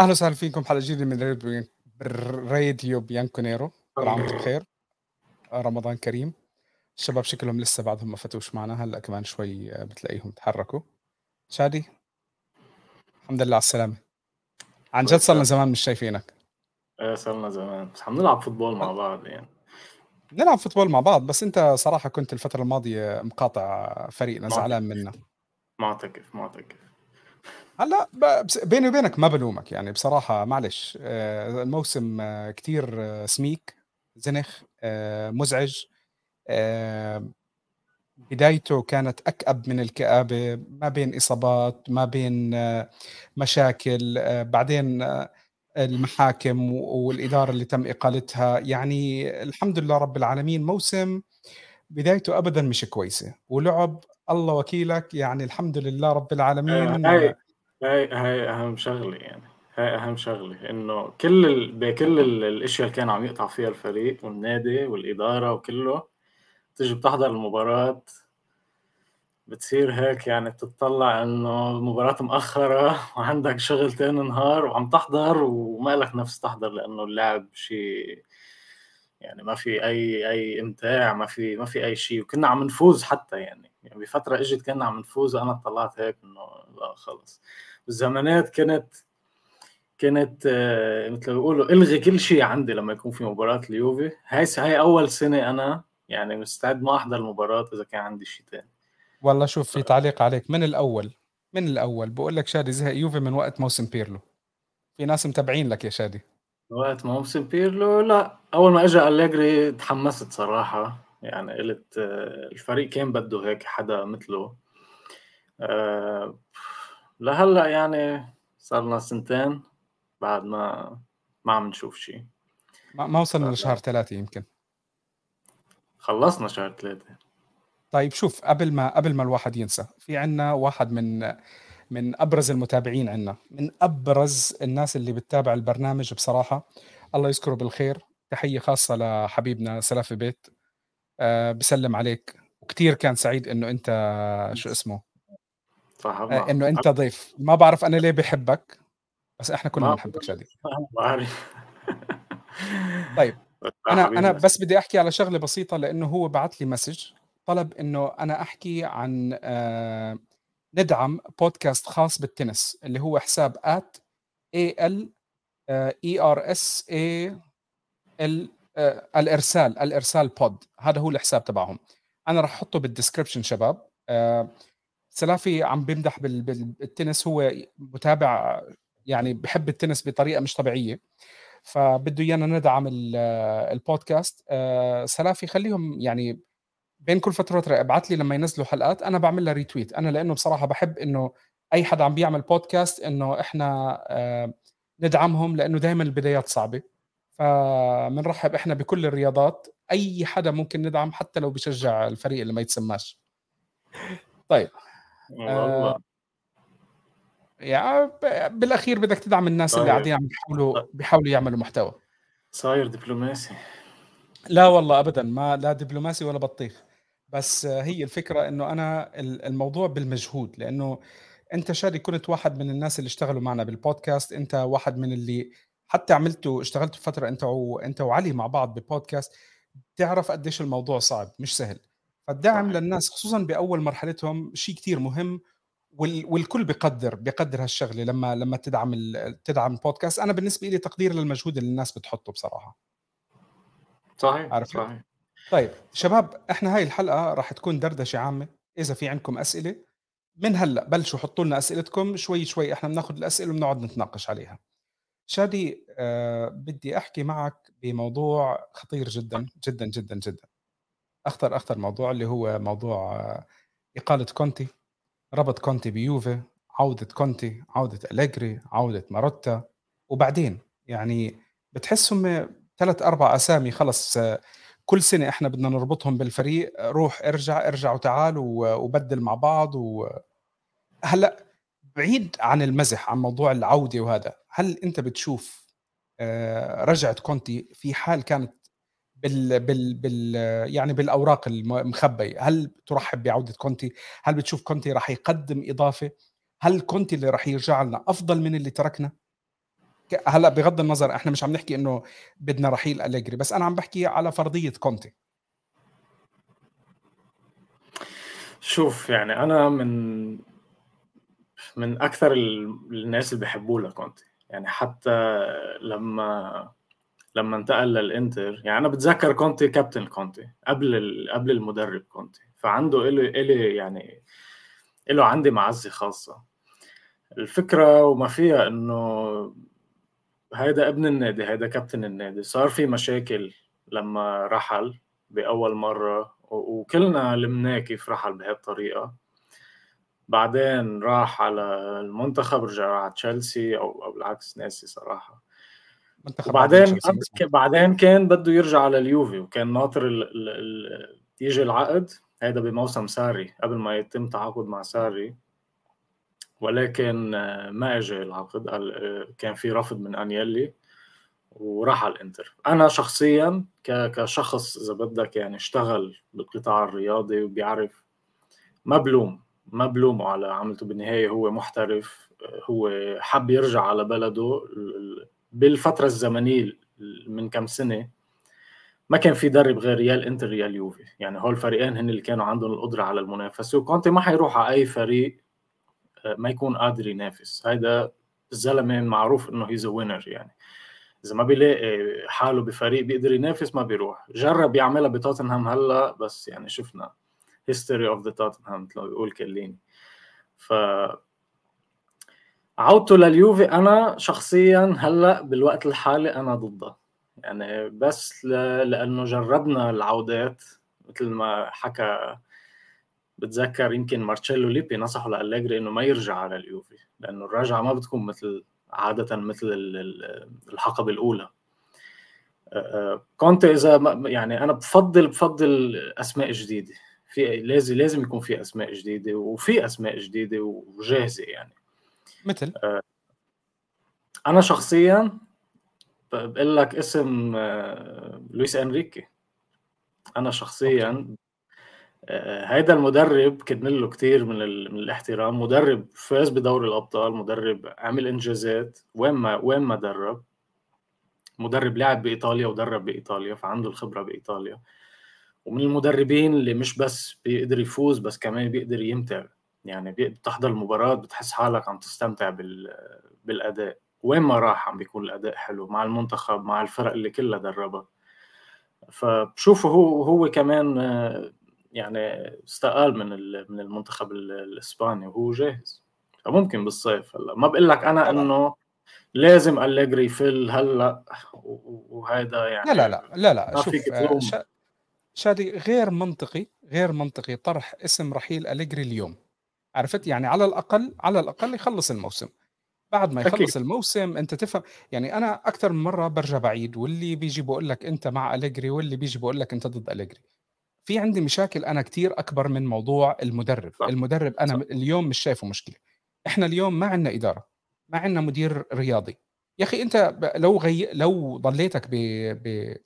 أهلا وسهلا فيكم حلقه جديدة من راديو بيانكونيرو. كل عام بخير رمضان كريم. الشباب شكلهم لسه بعدهم ما فتوش معنا. هلأ كمان شوي بتلاقيهم تحركوا. شادي الحمد لله على السلامة. عن جد صرنا زمان مش شايفينك. إيه صرنا زمان. بس عم نلعب football مع بعض يعني. نلعب football مع بعض بس أنت صراحة كنت الفترة الماضية مقاطع فريقنا زعلان منا معتكف معتكف. هلا بيني وبينك ما بلومك. يعني بصراحة معلش آه، الموسم آه، كتير آه، سميك زنخ مزعج. بدايته كانت أكأب من الكآبة ما بين إصابات ما بين مشاكل بعدين المحاكم والإدارة اللي تم إقالتها. يعني الحمد لله رب العالمين موسم بدايته أبدا مش كويسة. ولعب الله وكيلك. يعني الحمد لله رب العالمين هاي هاي أهم شغلة يعني. هاي أهم شغلة إنه كل ال... بكل ال... الأشياء اللي كان عم يقطع فيها الفريق والنادي والإدارة وكله تيجي بتحضر المباراة بتصير هيك يعني بتطلع إنه المباراة مأخرة وعندك شغل تاني نهار وعم تحضر وما لك نفس تحضر لأنه اللعب شيء يعني ما في أي أي إمتاع ما في ما في أي شيء وكنا عم نفوز حتى يعني. يعني بفترة إجت كنا عم نفوز أنا طلعت هيك إنه لا خلص. بالزمانات كانت كانت آه، مثل ما بيقولوا إلغي كل شيء عندي لما يكون في مباراة اليوفي. هاي هاي أول سنة أنا يعني مستعد ما أحضر المباراة إذا كان عندي شيء ثاني والله شوف في تعليق عليك. من الأول؟ من الأول؟ بقول لك شادي زهق يوفي من وقت موسم بيرلو. في ناس متابعين لك يا شادي. وقت موسم بيرلو؟ لا. أول ما اجى أليجري تحمست صراحة. يعني قلت آه، الفريق كان بده هيك حدا مثله. أه لهلا يعني صار لنا سنتين بعد ما ما عم نشوف شيء ما, ما وصلنا لشهر ثلاثة يمكن. خلصنا شهر ثلاثة. طيب شوف قبل ما قبل ما الواحد ينسى في عنا واحد من من أبرز المتابعين عنا من أبرز الناس اللي بتتابع البرنامج بصراحة. الله يذكره بالخير. تحية خاصة لحبيبنا سلافي بيت. أه بسلم عليك. وكثير كان سعيد إنه أنت شو اسمه؟ آه، إنه أنت ضيف. ما بعرف أنا ليه بحبك بس إحنا كلنا بنحبك شادي طيب أنا أنا بس بدي أحكي على شغلة بسيطة لأنه هو بعث لي مسج. طلب إنه أنا أحكي عن آه ندعم بودكاست خاص بالتنس اللي هو حساب at A L E R S A L الإرسال الإرسال pod هذا هو الحساب تبعهم. أنا راح أحطه بال description شباب. آه سلافي عم بيمدح بالتنس هو متابع يعني بحب التنس بطريقة مش طبيعية. فبده إيانا ندعم البودكاست. آه، سلافي خليهم يعني بين كل فترة وفترة ابعث لي لما ينزلوا حلقات أنا بعمل لها ريتويت أنا لأنه بصراحة بحب إنه أي حدا عم بيعمل بودكاست إنه إحنا آه، ندعمهم لأنه دائما البدايات صعبة. فبنرحب إحنا بكل الرياضات. أي حدا ممكن ندعم حتى لو بشجع الفريق اللي ما يتسماش. طيب. والله. يعني بالأخير بدك تدعم الناس اللي قاعدين عم بيحاولوا بيحاولوا يعملوا محتوى. صاير دبلوماسي. لا والله ابدا ما لا دبلوماسي ولا بطيخ. بس هي الفكرة إنه أنا الموضوع بالمجهود لأنه أنت شادي كنت واحد من الناس اللي اشتغلوا معنا بالبودكاست أنت واحد من اللي حتى عملتوا اشتغلتوا فترة أنت وانت وعلي مع بعض ببودكاست تعرف قديش الموضوع صعب مش سهل. فالدعم للناس خصوصا بأول مرحلتهم شيء كتير مهم والكل بيقدر بيقدر هالشغلة لما لما تدعم تدعم البودكاست أنا بالنسبة لي تقدير للمجهود اللي الناس بتحطه بصراحة. صحيح عارف صحيح. طيب شباب إحنا هاي الحلقة راح تكون دردشة عامة إذا في عندكم أسئلة. من هلأ بلشوا حطوا لنا أسئلتكم شوي شوي إحنا بناخذ الأسئلة وبنقعد نتناقش عليها. شادي أه بدي أحكي معك بموضوع خطير جدا جدا جدا جدا. أخطر أخطر موضوع اللي هو موضوع آه، إقالة كونتي ربط كونتي بيوفي عودة كونتي عودة أليجري عودة ماروتا. وبعدين يعني بتحسهم ثلاث أربع أسامي خلص كل سنة إحنا بدنا نربطهم بالفريق روح ارجع ارجع وتعال وبدل مع بعض و هلأ بعيد عن المزح عن موضوع العودة وهذا. هل أنت بتشوف آه، رجعة كونتي في حال كانت بال بال بال يعني بالأوراق المخبية. هل ترحب بعودة كونتي؟ هل بتشوف كونتي راح يقدم إضافة؟ هل كونتي اللي راح يرجع لنا أفضل من اللي تركنا؟ هلأ بغض النظر إحنا مش عم نحكي إنه بدنا رحيل أليجري بس أنا عم بحكي على فرضية كونتي. شوف يعني أنا من من أكثر الناس اللي بيحبوه لكونتي. يعني حتى لما لما انتقل للإنتر يعني أنا بتذكر كونتي كابتن كونتي قبل قبل المدرب كونتي فعنده إلي إلي يعني له عندي معزة خاصة. الفكرة وما فيها إنه هيدا ابن النادي هيدا كابتن النادي صار في مشاكل لما رحل بأول مرة وكلنا لمناه كيف رحل بهالطريقه بعدين راح على المنتخب رجع على تشيلسي أو أو بالعكس ناسي صراحة بعدين بعدين كان بده يرجع على اليوفي وكان ناطر ال ال ال يجي العقد. هيدا بموسم ساري قبل ما يتم تعاقد مع ساري. ولكن ما اجى العقد. كان في رفض من أنيلي وراح على الإنتر. أنا شخصيا كشخص إذا بدك يعني اشتغل بالقطاع الرياضي وبيعرف ما بلوم ما بلومه على عملته. بالنهاية هو محترف هو حب يرجع على بلده. بالفترة الزمنية من كم سنة ما كان في درب غير يا الانتر يا اليوفي يعني هول الفريقين هن اللي كانوا عندهم القدرة على المنافسة. وكونتي ما حيروح على أي فريق آه، ما يكون قادر ينافس. هيدا الزلمة معروف إنه هيز وينر يعني. إذا ما بيلاقي حاله بفريق بيقدر ينافس ما بيروح. جرب يعملها بتوتنهام هلأ بس يعني شفنا history of the Tottenham مثل ما بيقول كيليني. ف عودته لليوفي أنا شخصيا هلأ بالوقت الحالي أنا ضده. يعني بس لأنه جربنا العودات مثل ما حكى بتذكر يمكن مارتشيلو ليبي نصحه لأليجري إنه ما يرجع على اليوفي لأنه الرجعة ما بتكون مثل عادة مثل الحقبه الأولى. كونتي إذا يعني أنا بفضل بفضل أسماء جديدة. في لازم لازم يكون في أسماء جديدة وفي أسماء جديدة وجاهزة يعني. مثل؟ أنا شخصيا بقول لك اسم لويس إنريكي. أنا شخصيا هيدا المدرب كدن له كثير من, من الاحترام. مدرب فاز بدوري الأبطال مدرب عمل إنجازات وين ما وين ما درب. مدرب لعب بإيطاليا ودرب بإيطاليا فعنده الخبرة بإيطاليا. ومن المدربين اللي مش بس بيقدر يفوز بس كمان بيقدر يمتع. يعني بتحضر المباراة بتحس حالك عم تستمتع بالأداء. وين ما راح عم بيكون الأداء حلو مع المنتخب مع الفرق اللي كلها دربها. فبشوفه هو هو كمان يعني استقال من من المنتخب الإسباني وهو جاهز. فممكن بالصيف هلأ. ما بقول لك أنا إنه لازم أليجري يفل هلأ. وهذا يعني لا لا لا لا لا. شوف شادي غير منطقي غير منطقي طرح اسم رحيل أليجري اليوم. عرفت يعني على الأقل على الأقل يخلص الموسم بعد ما يخلص أكيد. الموسم أنت تفهم يعني أنا أكثر من مرة برجع بعيد واللي بيجي بقول لك أنت مع أليجري واللي بيجي بقول لك أنت ضد أليجري في عندي مشاكل أنا كثير أكبر من موضوع المدرب صح. المدرب أنا صح. اليوم مش شايفه مشكلة إحنا اليوم ما عندنا إدارة ما عندنا مدير رياضي يا أخي أنت لو غي... لو ضليتك ب... ب...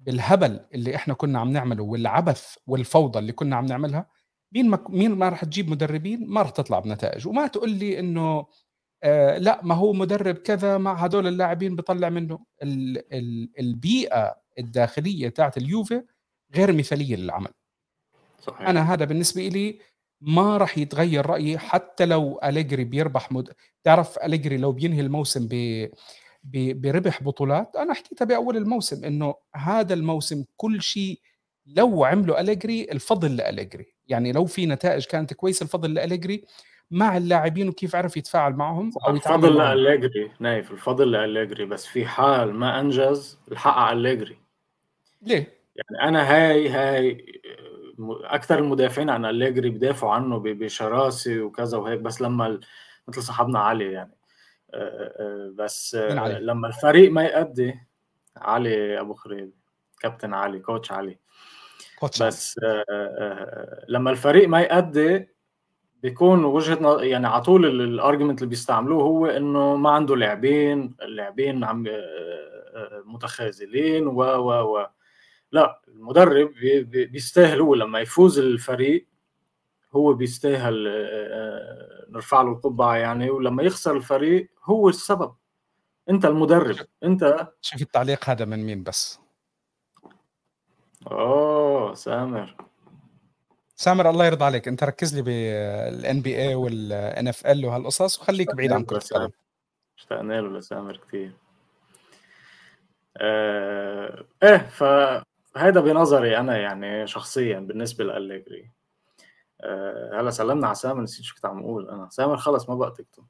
بالهبل اللي إحنا كنا عم نعمله والعبث والفوضى اللي كنا عم نعملها مين ما مين ما راح تجيب مدربين ما راح تطلع بنتائج. وما تقول لي إنه آه لا ما هو مدرب كذا مع هدول اللاعبين بيطلع منه. ال ال البيئة الداخلية تاعت اليوفي غير مثالية للعمل. صحيح. أنا هذا بالنسبة لي ما راح يتغير رأيي حتى لو أليجري بيربح مد... تعرف أليجري لو بينهي الموسم ب... ب... بربح بطولات. أنا حكيتها بأول الموسم إنه هذا الموسم كل شيء لو عملوا أليجري الفضل لأليجري. يعني لو في نتائج كانت كويسة الفضل لأليجري مع اللاعبين وكيف عرف يتفاعل معهم أو يتعامل الفضل لأليجري. نايف الفضل لأليجري. بس في حال ما أنجز الحق على أليجري. ليه؟ يعني أنا هاي هاي أكثر المدافعين عن أليجري بدافعوا عنه بشراسه وكذا وهيك بس لما مثل صاحبنا علي يعني. بس علي. لما الفريق ما يأدي علي أبو خريب كابتن علي coach علي. coach بس آه، آه، لما الفريق ما يأدي بيكون وجهة يعني على طول ال argument اللي بيستعملوه هو إنه ما عنده لاعبين اللاعبين عم آه، متخاذلين و و و. لا المدرب بيستاهل هو لما يفوز الفريق هو بيستاهل نرفع له القبعة يعني. ولما يخسر الفريق هو السبب. أنت المدرب أنت شوف التعليق هذا من مين بس. أوه سامر. سامر الله يرضى عليك. أنت ركز لي بال NBA وال NFL وهالقصص وخليك بعيد عن كرة القدم. اشتقنا له لسامر كثير آه إيه فهذا بنظري أنا يعني شخصيا بالنسبة لأليجري. آه هلأ سلمنا على سامر نسيت شو كنت عم أقول. أنا سامر خلص ما بقى تكتب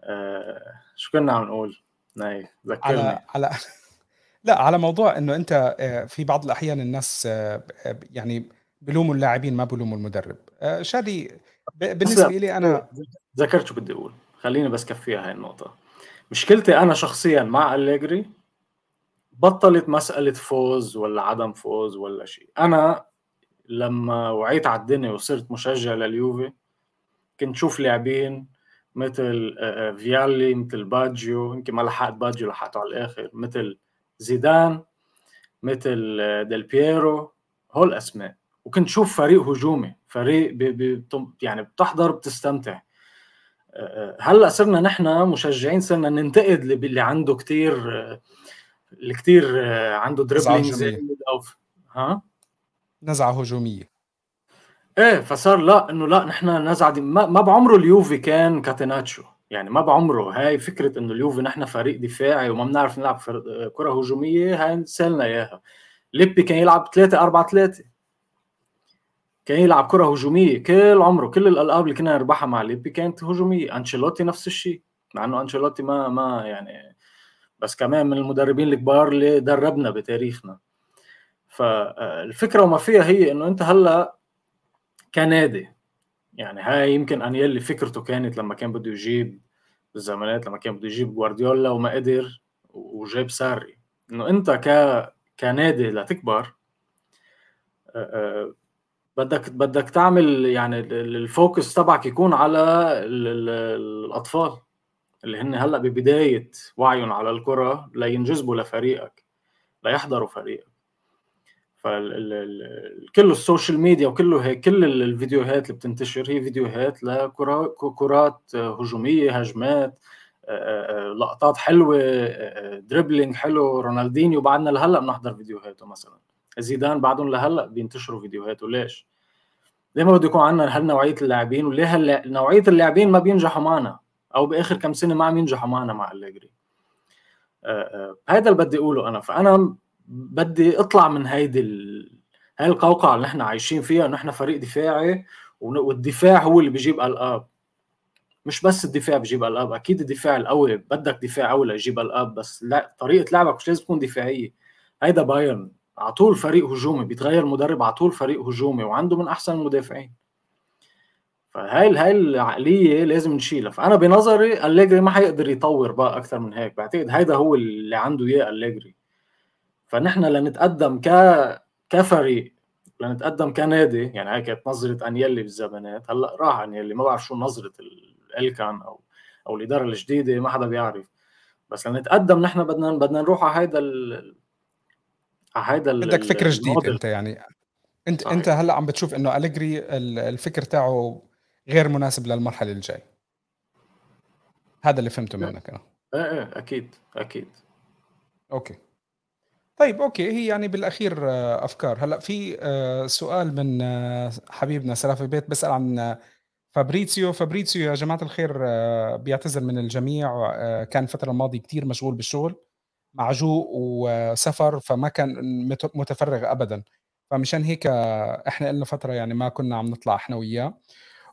آه شو كنا عم نقول؟ نايف ذكرني. على على لا على موضوع إنه أنت آه، في بعض الأحيان الناس آه، يعني بلوموا اللاعبين ما بلوموا المدرب. آه، شادي بالنسبة لي أنا ذكرت شو بدي أقول خليني بس كفيها هاي النقطة. مشكلتي أنا شخصيا مع أليجري بطلت مسألة فوز ولا عدم فوز ولا شيء. أنا لما وعيت على الدنيا وصرت مشجع لليوفي كنت شوف لاعبين مثل فيالي مثل باجيو يمكن ما لحقت باجيو لحقته على الآخر مثل زيدان مثل آه، ديل بييرو هول الاسماء وكنت شوف فريق هجومي فريق بي بي يعني بتحضر بتستمتع. هلأ صرنا نحن مشجعين صرنا ننتقد اللي عنده كتير اللي كتير عنده dribbling أو ها؟ نزعة هجومية. إيه فصار لا إنه لا نحن نزعة ما, ما بعمره اليوفي كان catenaccio. يعني ما بعمره. هاي فكرة إنه اليوفي نحن فريق دفاعي وما بنعرف نلعب كرة هجومية هاي نسألنا إياها. ليبي كان يلعب 3 4 3 كان يلعب كرة هجومية كل عمره كل الألقاب اللي كنا نربحها مع ليبي كانت هجومية. أنشيلوتي نفس الشيء مع إنه أنشيلوتي ما ما يعني بس كمان من المدربين الكبار اللي دربنا بتاريخنا. فالفكرة وما فيها هي إنه أنت هلأ كنادي يعني هاي يمكن انيلي فكرته كانت لما كان بده يجيب بالزمانات لما كان بده يجيب جوارديولا وما قدر وجاب ساري. إنه أنت ك كنادي لتكبر بدك بدك تعمل يعني ال focus تبعك يكون على الأطفال اللي هن هلأ ببداية وعيهم على الكرة لينجذبوا لفريقك ليحضروا فريقك. فكل ال social media وكله كل الفيديوهات اللي بتنتشر هي فيديوهات لكرات هجومية هجمات لقطات حلوة دريبلينج حلو رونالدينيو بعدنا لهلأ بنحضر فيديوهاته مثلا. زيدان بعدهم لهلأ بينتشروا فيديوهاته. ليش؟ ليه ما بده يكون عندنا هالنوعية اللاعبين؟ وليه نوعية اللاعبين ما بينجحوا معنا؟ أو بآخر كم سنة ما عم ينجحوا معنا مع أليجري هذا اللي بدي أقوله أنا. فأنا بدي اطلع من هيدي ال... هاي القوقعة اللي إحنا عايشين فيها إنه إحنا فريق دفاعي والدفاع هو اللي بيجيب ألقاب. مش بس الدفاع بيجيب ألقاب أكيد الدفاع القوي بدك دفاع قوي ليجيب ألقاب بس لا طريقة لعبك مش لازم تكون دفاعية. هيدا بايرن على طول فريق هجومي بيتغير مدرب على طول فريق هجومي وعنده من أحسن المدافعين. فهاي هاي العقلية لازم نشيلها. فأنا بنظري أليجري ما حيقدر يطور بقى أكثر من هيك. بعتقد هيدا هو اللي عنده إياه أليجري. فنحن لنتقدم ك كفريق لنتقدم كنادي. يعني هيك كانت نظرة أنيلي بالزمانات. هلأ راح أنيلي ما بعرف شو نظرة الالكان أو أو الإدارة الجديدة ما حدا بيعرف. بس لنتقدم نحن بدنا بدنا نروح على هيدا ال... على هيدا بدك فكر جديد أنت يعني. انت صحيح. أنت هلأ عم بتشوف إنه أليجري الفكر تاعه غير مناسب للمرحلة الجاي. هذا اللي فهمته منك أنا. إيه إيه أكيد أكيد. okay. طيب okay هي يعني بالأخير آه، أفكار. هلأ في آه، سؤال من آه، حبيبنا سلافي بيت بيسال عن فابريتسيو. فابريتسيو يا جماعة الخير بيعتذر من الجميع كان الفترة الماضية كثير مشغول بالشغل مع جو وسفر فما كان متفرغ ابدا. فمشان هيك إحنا لنا فترة يعني ما كنا عم نطلع إحنا وياه.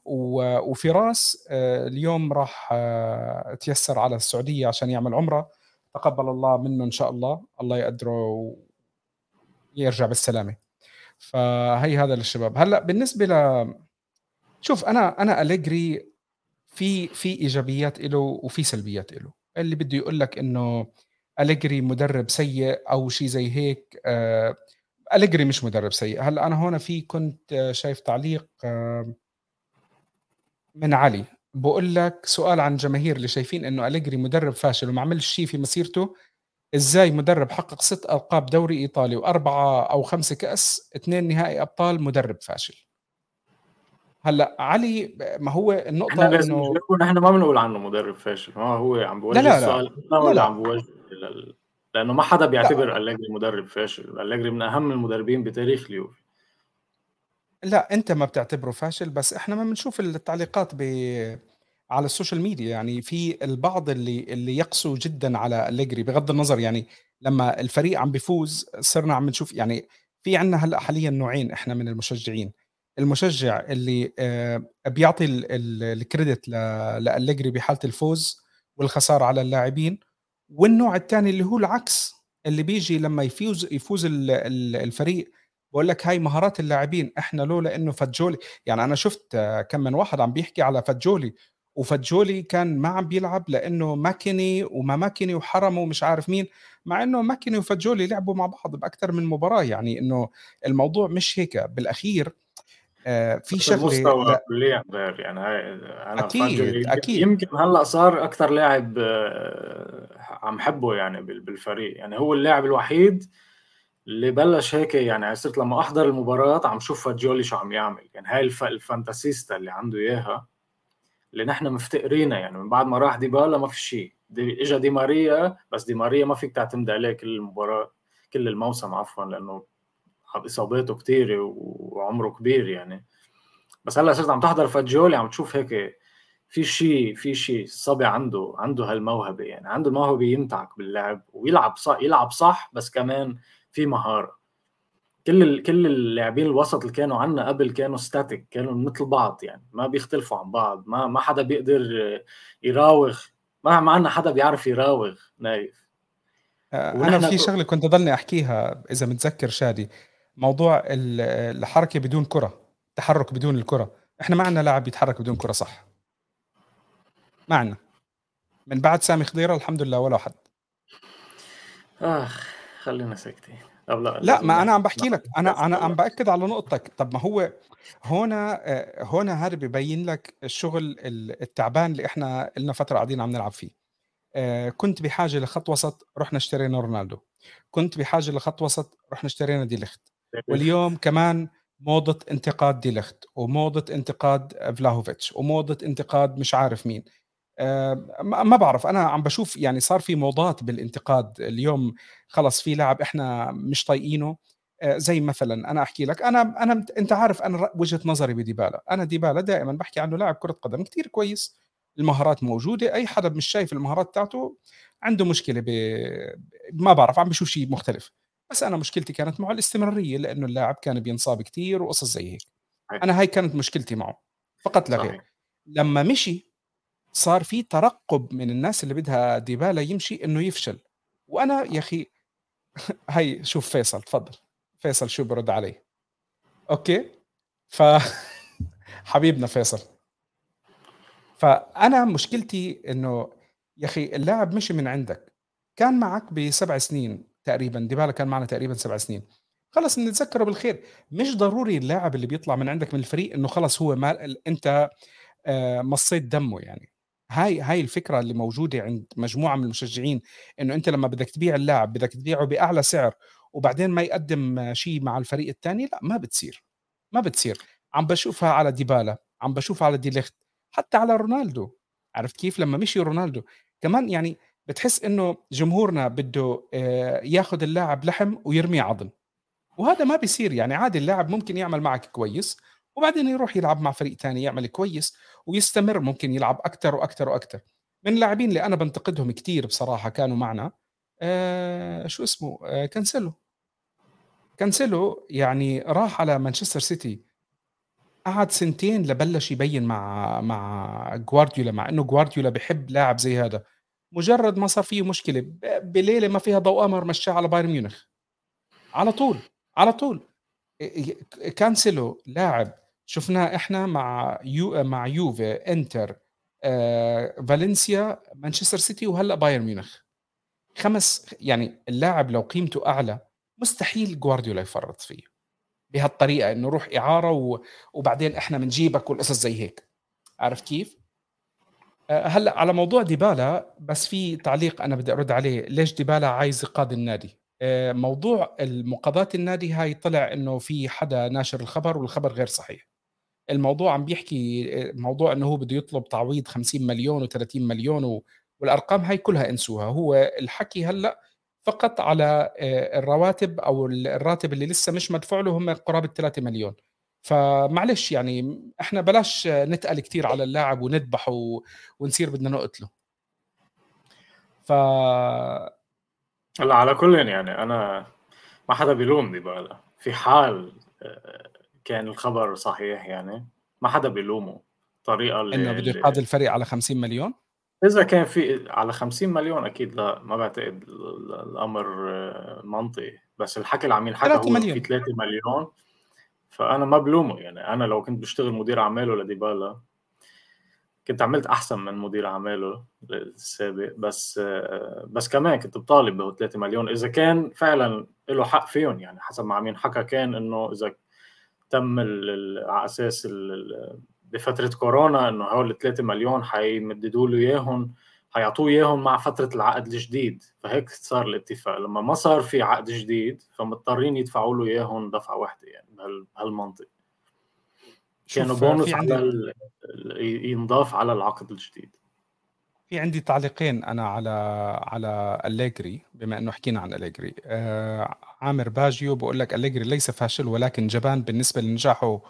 وفراس اليوم راح تيسر على السعودية عشان يعمل عمرة. تقبل الله منه إن شاء الله. الله يقدره ويرجع بالسلامة. فهي هذا للشباب. هلأ بالنسبة ل شوف أنا أنا أليجري في في إيجابيات له وفي سلبيات له اللي بده يقول لك إنه أليجري مدرب سيء أو شيء زي هيك آه أليجري مش مدرب سيء. هلأ أنا هون في كنت شايف تعليق آه من علي. بقول لك سؤال عن جماهير اللي شايفين إنه أليجري مدرب فاشل وما عملش شيء في مسيرته. إزاي مدرب حقق ست ألقاب دوري إيطالي وأربعة أو خمسة كأس اثنين نهائي أبطال مدرب فاشل؟ هلأ علي ما هو النقطة إحنا لازم إنه إحنا ما بنقول عنه مدرب فاشل. ما هو عم لا بوجه لا لا السؤال لا ولا لا عم بوجه لل- لأنه ما حدا لا. بيعتبر أليجري مدرب فاشل. أليجري من أهم المدربين بتاريخ اليوفي. لا أنت ما بتعتبره فاشل بس إحنا ما بنشوف التعليقات ب على ال social media. يعني في البعض اللي اللي يقسو جدا على أليجري بغض النظر يعني لما الفريق عم بيفوز صرنا عم نشوف يعني في عندنا هلأ حاليا نوعين إحنا من المشجعين. المشجع اللي آه، بيعطي ال- ال- ال credit ل- لأليجري بحالة الفوز والخسارة على اللاعبين والنوع الثاني اللي هو العكس اللي بيجي لما يفوز يفوز ال- ال- الفريق بقول لك هاي مهارات اللاعبين إحنا لولا إنه فاجيولي يعني أنا شفت آه، كم من واحد عم بيحكي على فجولي وفجولي كان ما عم بيلعب لإنه ماكيني وما ماكيني وحرمه ومش عارف مين مع إنه ماكيني وفجولي لعبوا مع بعض باكثر من مباراة يعني إنه الموضوع مش هيك. بالأخير آه، في شغلة المستوى كليا غير يعني هاي أنا أكيد أكيد. يمكن هلأ صار أكثر لاعب آه، عم حبه يعني بال- بالفريق. يعني هو اللاعب الوحيد اللي بلش هيك يعني صرت لما أحضر المباراة عم شوف فاجيولي شو عم يعمل. يعني هاي الف... ال fantasista اللي عنده إياها اللي نحن مفتقرينها يعني من بعد ما راح ديبالا ما في شيء دي اجى دي ماريا بس دي ماريا ما فيك تعتمد عليه كل المباراة كل الموسم عفوا لأنه إصاباته كثيره وعمره كبير يعني. بس هلأ صرت عم تحضر فاجيولي عم تشوف هيك في شيء في شيء الصبي عنده عنده هالموهبة يعني عنده الموهبة يمتعك باللعب ويلعب صح يلعب صح بس كمان في مهارة. كل ال... كل اللاعبين الوسط اللي كانوا عنا قبل كانوا ستاتيك كانوا مثل بعض يعني ما بيختلفوا عن بعض ما ما حدا بيقدر يراوغ ما ما عنا حدا بيعرف يراوغ نايف. آه، أنا في شغلة كنت ضلني أحكيها إذا متذكر شادي موضوع ال- الحركة بدون كرة تحرك بدون الكرة. إحنا ما عندنا لاعب يتحرك بدون كرة صح؟ ما عندنا من بعد سامي خضيرة الحمد لله ولا حد آخ. خلينا ساكتين. طب لا لا ما أنا عم بحكي لك. أنا أنا عم بأكد على نقطتك. طب ما هو هنا آه، هنا هذا ببين لك الشغل ال- التعبان اللي إحنا لنا فترة قاعدين عم نلعب فيه. آه، كنت بحاجة لخط وسط رحنا اشترينا رونالدو. كنت بحاجة لخط وسط رحنا اشترينا دي ليخت. واليوم كمان موضة انتقاد دي ليخت وموضة انتقاد فلاهوفيتش وموضة انتقاد مش عارف مين. ما ما بعرف. أنا عم بشوف يعني صار في موضات بالانتقاد اليوم. خلص في لاعب إحنا مش طايقينه. آه، زي مثلا أنا أحكي لك أنا أنا أنت عارف أنا وجهة نظري بديبالا. أنا ديبالا دائما بحكي عنه لاعب كرة قدم كتير كويس. المهارات موجودة. أي حدا مش شايف المهارات تاعته عنده مشكلة ب... ما بعرف عم بشوف شيء مختلف. بس أنا مشكلتي كانت معه الاستمرارية لأنه اللاعب كان بينصاب كتير وقصص زي هيك. أنا هاي كانت مشكلتي معه. فقط لا غير. لما مشي صار في ترقب من الناس اللي بدها ديبالا يمشي إنه يفشل. وأنا يا أخي هي شوف فيصل تفضل. فيصل شو برد علي؟ okay؟ ف حبيبنا فيصل. فأنا مشكلتي إنه يا أخي اللاعب مشي من عندك. كان معك بسبع سنين تقريبا ديبالا كان معنا تقريبا سبع سنين. خلص نتذكره بالخير. مش ضروري اللاعب اللي بيطلع من عندك من الفريق إنه خلص هو مال أنت آه، مصيت دمه يعني. هاي هاي الفكرة اللي موجودة عند مجموعة من المشجعين إنه أنت لما بدك تبيع اللاعب بدك تبيعه بأعلى سعر وبعدين ما يقدم شيء مع الفريق الثاني لا ما بتصير ما بتصير. عم بشوفها على ديبالا عم بشوفها على ديليخت حتى على رونالدو. عرفت كيف؟ لما مشي رونالدو. كمان يعني بتحس إنه جمهورنا بده آه، ياخذ اللاعب لحم ويرميه عظم. وهذا ما بيصير يعني عادي اللاعب ممكن يعمل معك كويس وبعدين يروح يلعب مع فريق تاني يعمل كويس ويستمر ممكن يلعب أكثر وأكثر وأكثر من اللاعبين اللي أنا بنتقدهم كثير بصراحة كانوا معنا آه شو اسمه؟ آه كانسيلو. كانسيلو يعني راح على مانشستر سيتي. قعد سنتين لبلش يبين مع مع جوارديولا مع إنه جوارديولا بحب لاعب زي هذا. مجرد ما صار فيه مشكلة بليلة ما فيها ضوء قمر مشاه على بايرن ميونخ. على طول على طول. كانسيلو لاعب شفناه إحنا مع يو مع يوفي إنتر آه، فالنسيا مانشستر سيتي وهلأ بايرن ميونخ خمس يعني اللاعب لو قيمته أعلى مستحيل جوارديولا يفرط فيه بهالطريقة إنه روح إعارة و... وبعدين إحنا بنجيبك والقصص زي هيك عرفت كيف؟ آه، هلأ على موضوع ديبالا بس في تعليق أنا بدي أرد عليه ليش ديبالا عايز يقاد النادي؟ آه، موضوع المقاضاة النادي هاي طلع إنه في حدا ناشر الخبر والخبر غير صحيح الموضوع عم بيحكي موضوع إنه هو بده يطلب تعويض 50 مليون و30 مليون و... والأرقام هاي كلها أنسوها. هو الحكي هلأ فقط على آه، الرواتب أو الراتب اللي لسه مش مدفوع له هم قرابة 3 مليون. فمعلش يعني إحنا بلاش نتقل كثير على اللاعب وندبحه ونصير بدنا نقتله. ف هلأ على كل يعني أنا ما حدا بيلوم ديبالا في حال آه، كان الخبر صحيح يعني؟ ما حدا بيلومه. الطريقة اللي إنه بده يقاد الفريق على 50 مليون؟ إذا كان في على 50 مليون أكيد لا ما بعتقد الأمر آه، منطقي. بس الحكي اللي عم ينحكى هو مليون. في 3 مليون فأنا ما بلومه يعني. أنا لو كنت بشتغل مدير أعماله لديبالا كنت عملت أحسن من مدير أعماله السابق بس بس كمان كنت بطالب ب 3 مليون. إذا كان فعلا له حق فيهم يعني حسب ما عم ينحكى كان إنه إذا تم على أساس بفترة كورونا إنه هول 3 مليون حيمددوا له إياهم حيعطوه إياهم مع فترة العقد الجديد. فهيك صار الاتفاق. لما ما صار في عقد جديد فمضطرين يدفعوا له إياهم دفعة واحدة يعني بهالمنطق. كانوا بونص على ينضاف على العقد الجديد. في عندي تعليقين أنا على على أليجري بما إنه حكينا عن أليجري آه عامر باجيو بقول لك أليجري ليس فاشل ولكن جبان بالنسبة لنجاحه.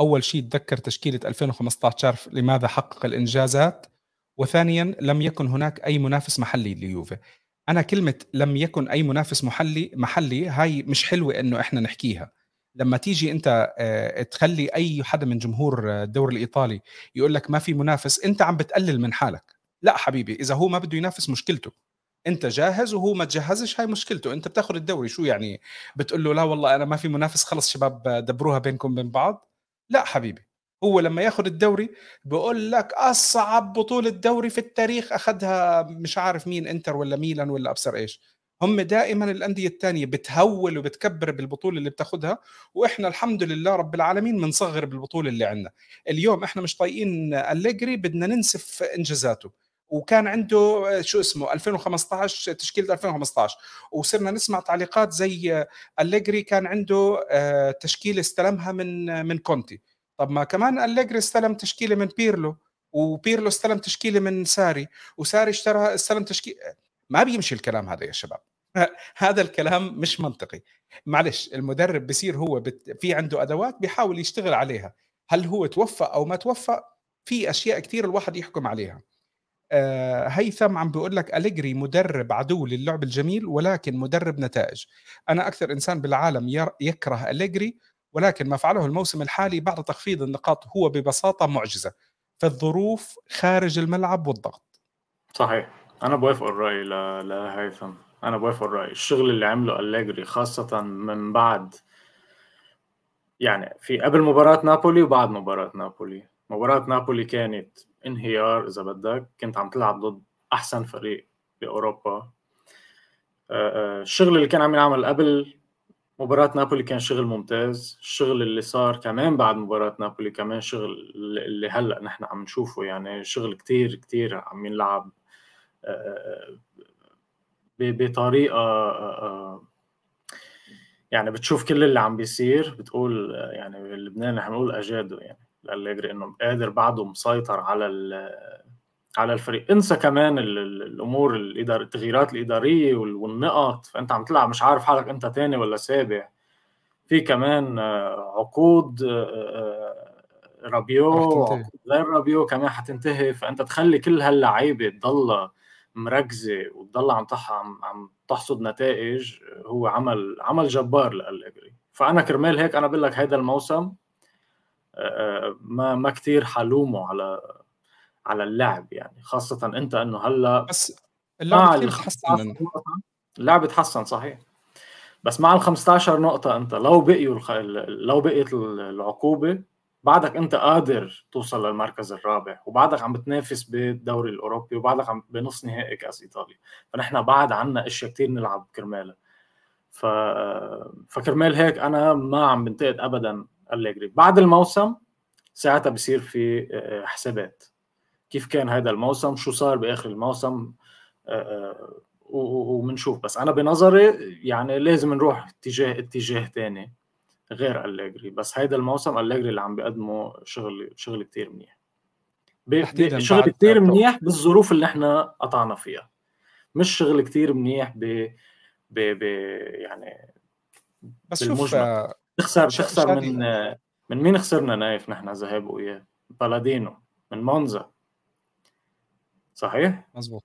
أول شيء تذكر تشكيلة 2015 لماذا حقق الإنجازات. وثانيا لم يكن هناك أي منافس محلي ليوفي. أنا كلمة لم يكن أي منافس محلي محلي هاي مش حلوة إنه إحنا نحكيها. لما تيجي أنت آه، تخلي أي حدا من جمهور الدوري الإيطالي يقول لك ما في منافس أنت عم بتقلل من حالك. لا حبيبي إذا هو ما بده ينافس مشكلته. أنت جاهز وهو ما تجهزش هاي مشكلته. أنت بتاخذ الدوري شو يعني؟ بتقول له لا والله أنا ما في منافس خلص شباب دبروها بينكم وبين بعض. لا حبيبي هو لما ياخذ الدوري بقول لك أصعب بطولة دوري في التاريخ أخذها مش عارف مين إنتر ولا ميلان ولا أبصر إيش. هم دائما الأندية الثانية بتهول وبتكبر بالبطولة اللي بتاخذها وإحنا الحمد لله رب العالمين بنصغر بالبطولة اللي عندنا. اليوم إحنا مش طايقين أليجري بدنا ننسف إنجازاته. وكان عنده شو اسمه 2015 تشكيلة 2015 وصرنا نسمع تعليقات زي أليجري كان عنده آه، تشكيلة استلمها من من كونتي. طب ما كمان أليجري استلم تشكيلة من بيرلو وبيرلو استلم تشكيلة من ساري وساري اشترى استلم تشكيله ما بيمشي الكلام هذا يا شباب. هذا الكلام مش منطقي. معلش المدرب بصير هو بت... في عنده أدوات بيحاول يشتغل عليها. هل هو توفق أو ما توفق في أشياء كثير الواحد يحكم عليها. آه هيثم عم بيقول لك أليجري مدرب عدو للعب الجميل ولكن مدرب نتائج. أنا أكثر إنسان بالعالم. يكره أليجري ولكن ما فعله الموسم الحالي بعد تخفيض النقاط هو ببساطة معجزة فالظروف خارج الملعب والضغط. صحيح. أنا بوافق الرأي لهيثم أنا بوافق الرأي. الشغل اللي عمله أليجري خاصة من بعد يعني في قبل مباراة نابولي وبعد مباراة نابولي. مباراة نابولي كانت انهيار إذا بدك. كنت عم تلعب ضد أحسن فريق بأوروبا. الشغل اللي كان عم ينعمل قبل مباراة نابولي كان شغل ممتاز. الشغل اللي صار كمان بعد مباراة نابولي كمان شغل اللي هلأ نحن عم نشوفه يعني شغل كتير كتير عم ينلعب بطريقة يعني بتشوف كل اللي عم بيصير. بتقول يعني بلبنان نحن بنقول اجاده يعني. لأليجري إنه قادر بعده مسيطر على على الفريق. انسى كمان الأمور الاداره التغييرات الإدارية والنقط. فأنت عم تلعب مش عارف حالك أنت ثاني ولا سابع. في كمان عقود رابيو غير رابيو كمان حتنتهي. فأنت تخلي كل هاللعيبة تضلها مركزة وتضل عم عم عم تحصد نتائج هو عمل عمل جبار لأليجري. فأنا كرمال هيك أنا بقول لك هيدا الموسم ما ما كثير حلومه على على اللعب يعني خاصة أنت إنه هلأ بس اللعب كثير تحسن اللعب تحسن صحيح. بس مع ال 15 نقطة أنت لو بقيوا الخ... لو بقيت العقوبة بعدك أنت قادر توصل للمركز الرابع وبعدك عم بتنافس بالدوري الأوروبي وبعدك عم بنص نهائي كأس إيطاليا. فنحن بعد عنا إشياء كثير نلعب كرمالها ف... فكرمال هيك أنا ما عم بنتقد ابدا أليجري بعد الموسم ساعتها بصير في آه، حسابات. كيف كان هذا الموسم؟ شو صار بآخر الموسم؟ آه، آه، وبنشوف بس أنا بنظري يعني لازم نروح اتجاه اتجاه ثاني غير أليجري. بس هيدا الموسم أليجري اللي عم بيقدمه شغل شغل كثير منيح. شغل كثير منيح بالظروف اللي إحنا قطعنا فيها. مش شغل كثير منيح ب ب, ب... يعني بس شوف تخسر تخسر من من مين خسرنا نايف نحن ذهاب وياه بلادينو من مونزا. صحيح؟ مزبوط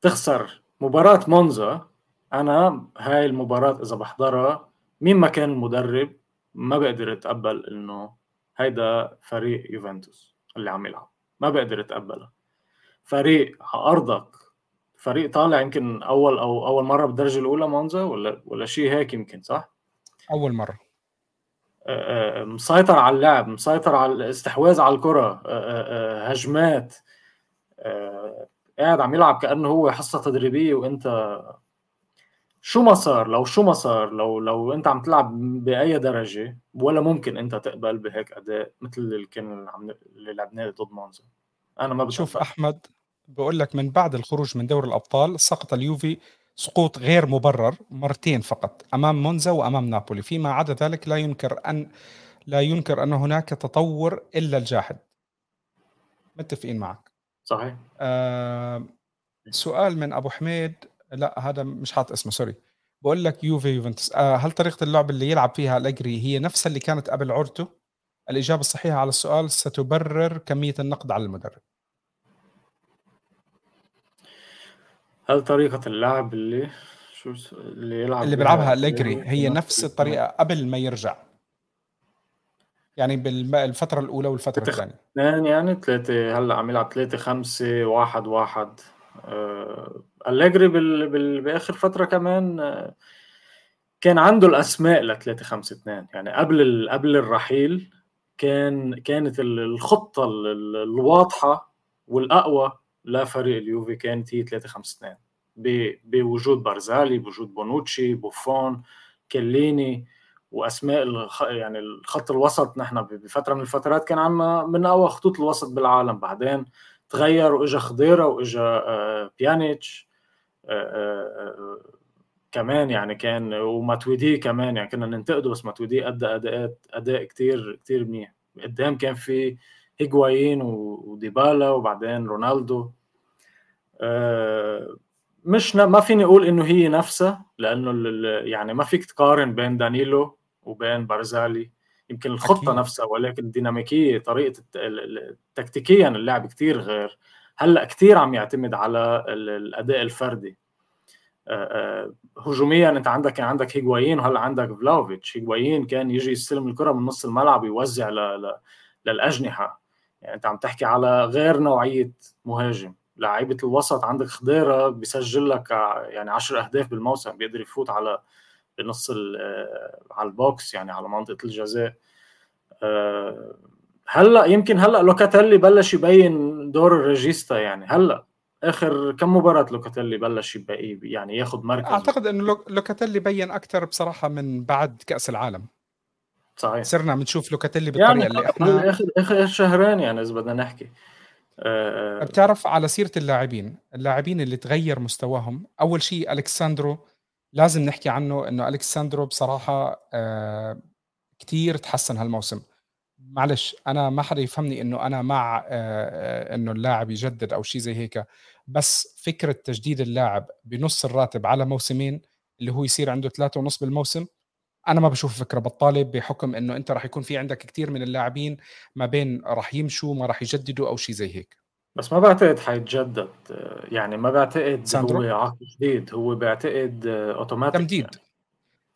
تخسر مباراة مونزا. أنا هاي المباراة إذا بحضرها مين ما كان المدرب ما بقدر أتقبل إنه هيدا فريق يوفنتوس اللي عم يلعب. ما بقدر أتقبلها. فريق على أرضك. فريق طالع يمكن أول أو أول مرة بالدرجة الأولى مونزا ولا ولا شيء هيك يمكن صح؟ أول مرة. مسيطر على اللعب مسيطر على الاستحواذ على الكرة هجمات. قاعد عم يلعب كأنه هو حصة تدريبية وأنت شو ما صار لو شو ما صار لو لو أنت عم تلعب بأي درجة ولا ممكن أنت تقبل بهيك أداء مثل اللي كان عم اللي لعبناه ضد مونزا. أنا ما شوف أحمد بقول لك من بعد الخروج من دوري الأبطال سقط اليوفي سقوط غير مبرر مرتين فقط أمام مونزا وأمام نابولي. فيما عدا ذلك لا ينكر ان لا ينكر أن هناك تطور إلا الجاحد. متفقين معك. صحيح. آه سؤال من أبو حميد. لا هذا مش حاط اسمه سوري. بقول لك يوفي يوفنتوس آه هل طريقة اللعب اللي يلعب فيها الاجري هي نفسها اللي كانت قبل عورته الإجابة الصحيحة على السؤال ستبرر كمية النقد على المدرب. هل طريقة اللعب اللي شو اللي يلعب اللي بيلعبها أليجري هي نفس الطريقة قبل ما يرجع. يعني بالفترة الأولى والفترة الثانية. اثنين يعني ثلاثة هلأ عم يلعب ثلاثة خمسة واحد واحد. آه، أليجري بال... بال... بآخر فترة كمان آه، كان عنده الأسماء ل 3 5 2 يعني قبل ال... قبل الرحيل كان كانت الخطة الواضحة والأقوى لفريق اليوفي كانت هي 3 5 2 بوجود بارزالي بوجود بونوتشي بوفون كليني وأسماء الخ... يعني الخط الوسط. نحن بفترة من الفترات كان عندنا من اقوى خطوط الوسط بالعالم. بعدين تغير وإجا خضيرة وإجا آه، بيانيتش آه، آه، كمان يعني كان وماتويدي كمان. يعني كنا ننتقده بس ماتويدي أدى أداءات أداء كثير كثير منيح. قدام كان في هيغوايين وديبالا وبعدين رونالدو. آه، مش ما فيني أقول إنه هي نفسها لأنه يعني ما فيك تقارن بين دانيلو وبين بارزالي. يمكن الخطة أكيد. نفسها ولكن الديناميكية طريقة تكتيكيا اللعب كتير غير. هلأ كتير عم يعتمد على الأداء الفردي. آه، آه، هجوميا أنت عندك كان عندك هيغوايين وهلأ عندك فلاوفيتش. هيغوايين كان يجي يستلم الكرة من نص الملعب ويوزع للأجنحة. يعني أنت عم تحكي على غير نوعية مهاجم. لعيبة الوسط عندك خضيرة بيسجل لك يعني 10 أهداف بالموسم بيقدر يفوت على بنص على ال box يعني على منطقة الجزاء. آه، هلأ يمكن هلأ لوكاتيلي بلش يبين دور ال regista يعني. هلأ آخر كم مباراة لوكاتيلي بلش يعني ياخذ مركز؟ أعتقد إنه لوكاتيلي بين أكثر بصراحة من بعد كأس العالم. صحيح. صرنا بنشوف لوكاتيلي بالطريقة يعني اللي إحنا اخر آخر شهرين يعني إذا بدنا نحكي. أه بتعرف على سيرة اللاعبين اللاعبين اللي تغير مستواهم. أول شيء ألكساندرو لازم نحكي عنه إنه ألكساندرو بصراحة أه كثير تحسن هالموسم. معلش أنا ما حدا يفهمني إنه أنا مع أه إنه اللاعب يجدد أو شيء زي هيك. بس فكرة تجديد اللاعب بنص الراتب على موسمين اللي هو يصير عنده ثلاثة ونص بالموسم أنا ما بشوف فكرة بطاله بحكم إنه أنت راح يكون في عندك كثير من اللاعبين ما بين راح يمشوا ما راح يجددوا أو شيء زي هيك بس ما بعتقد حيتجدد يعني ما بعتقد ساندرو؟ هو عقد جديد هو بعتقد أوتوماتيك تمديد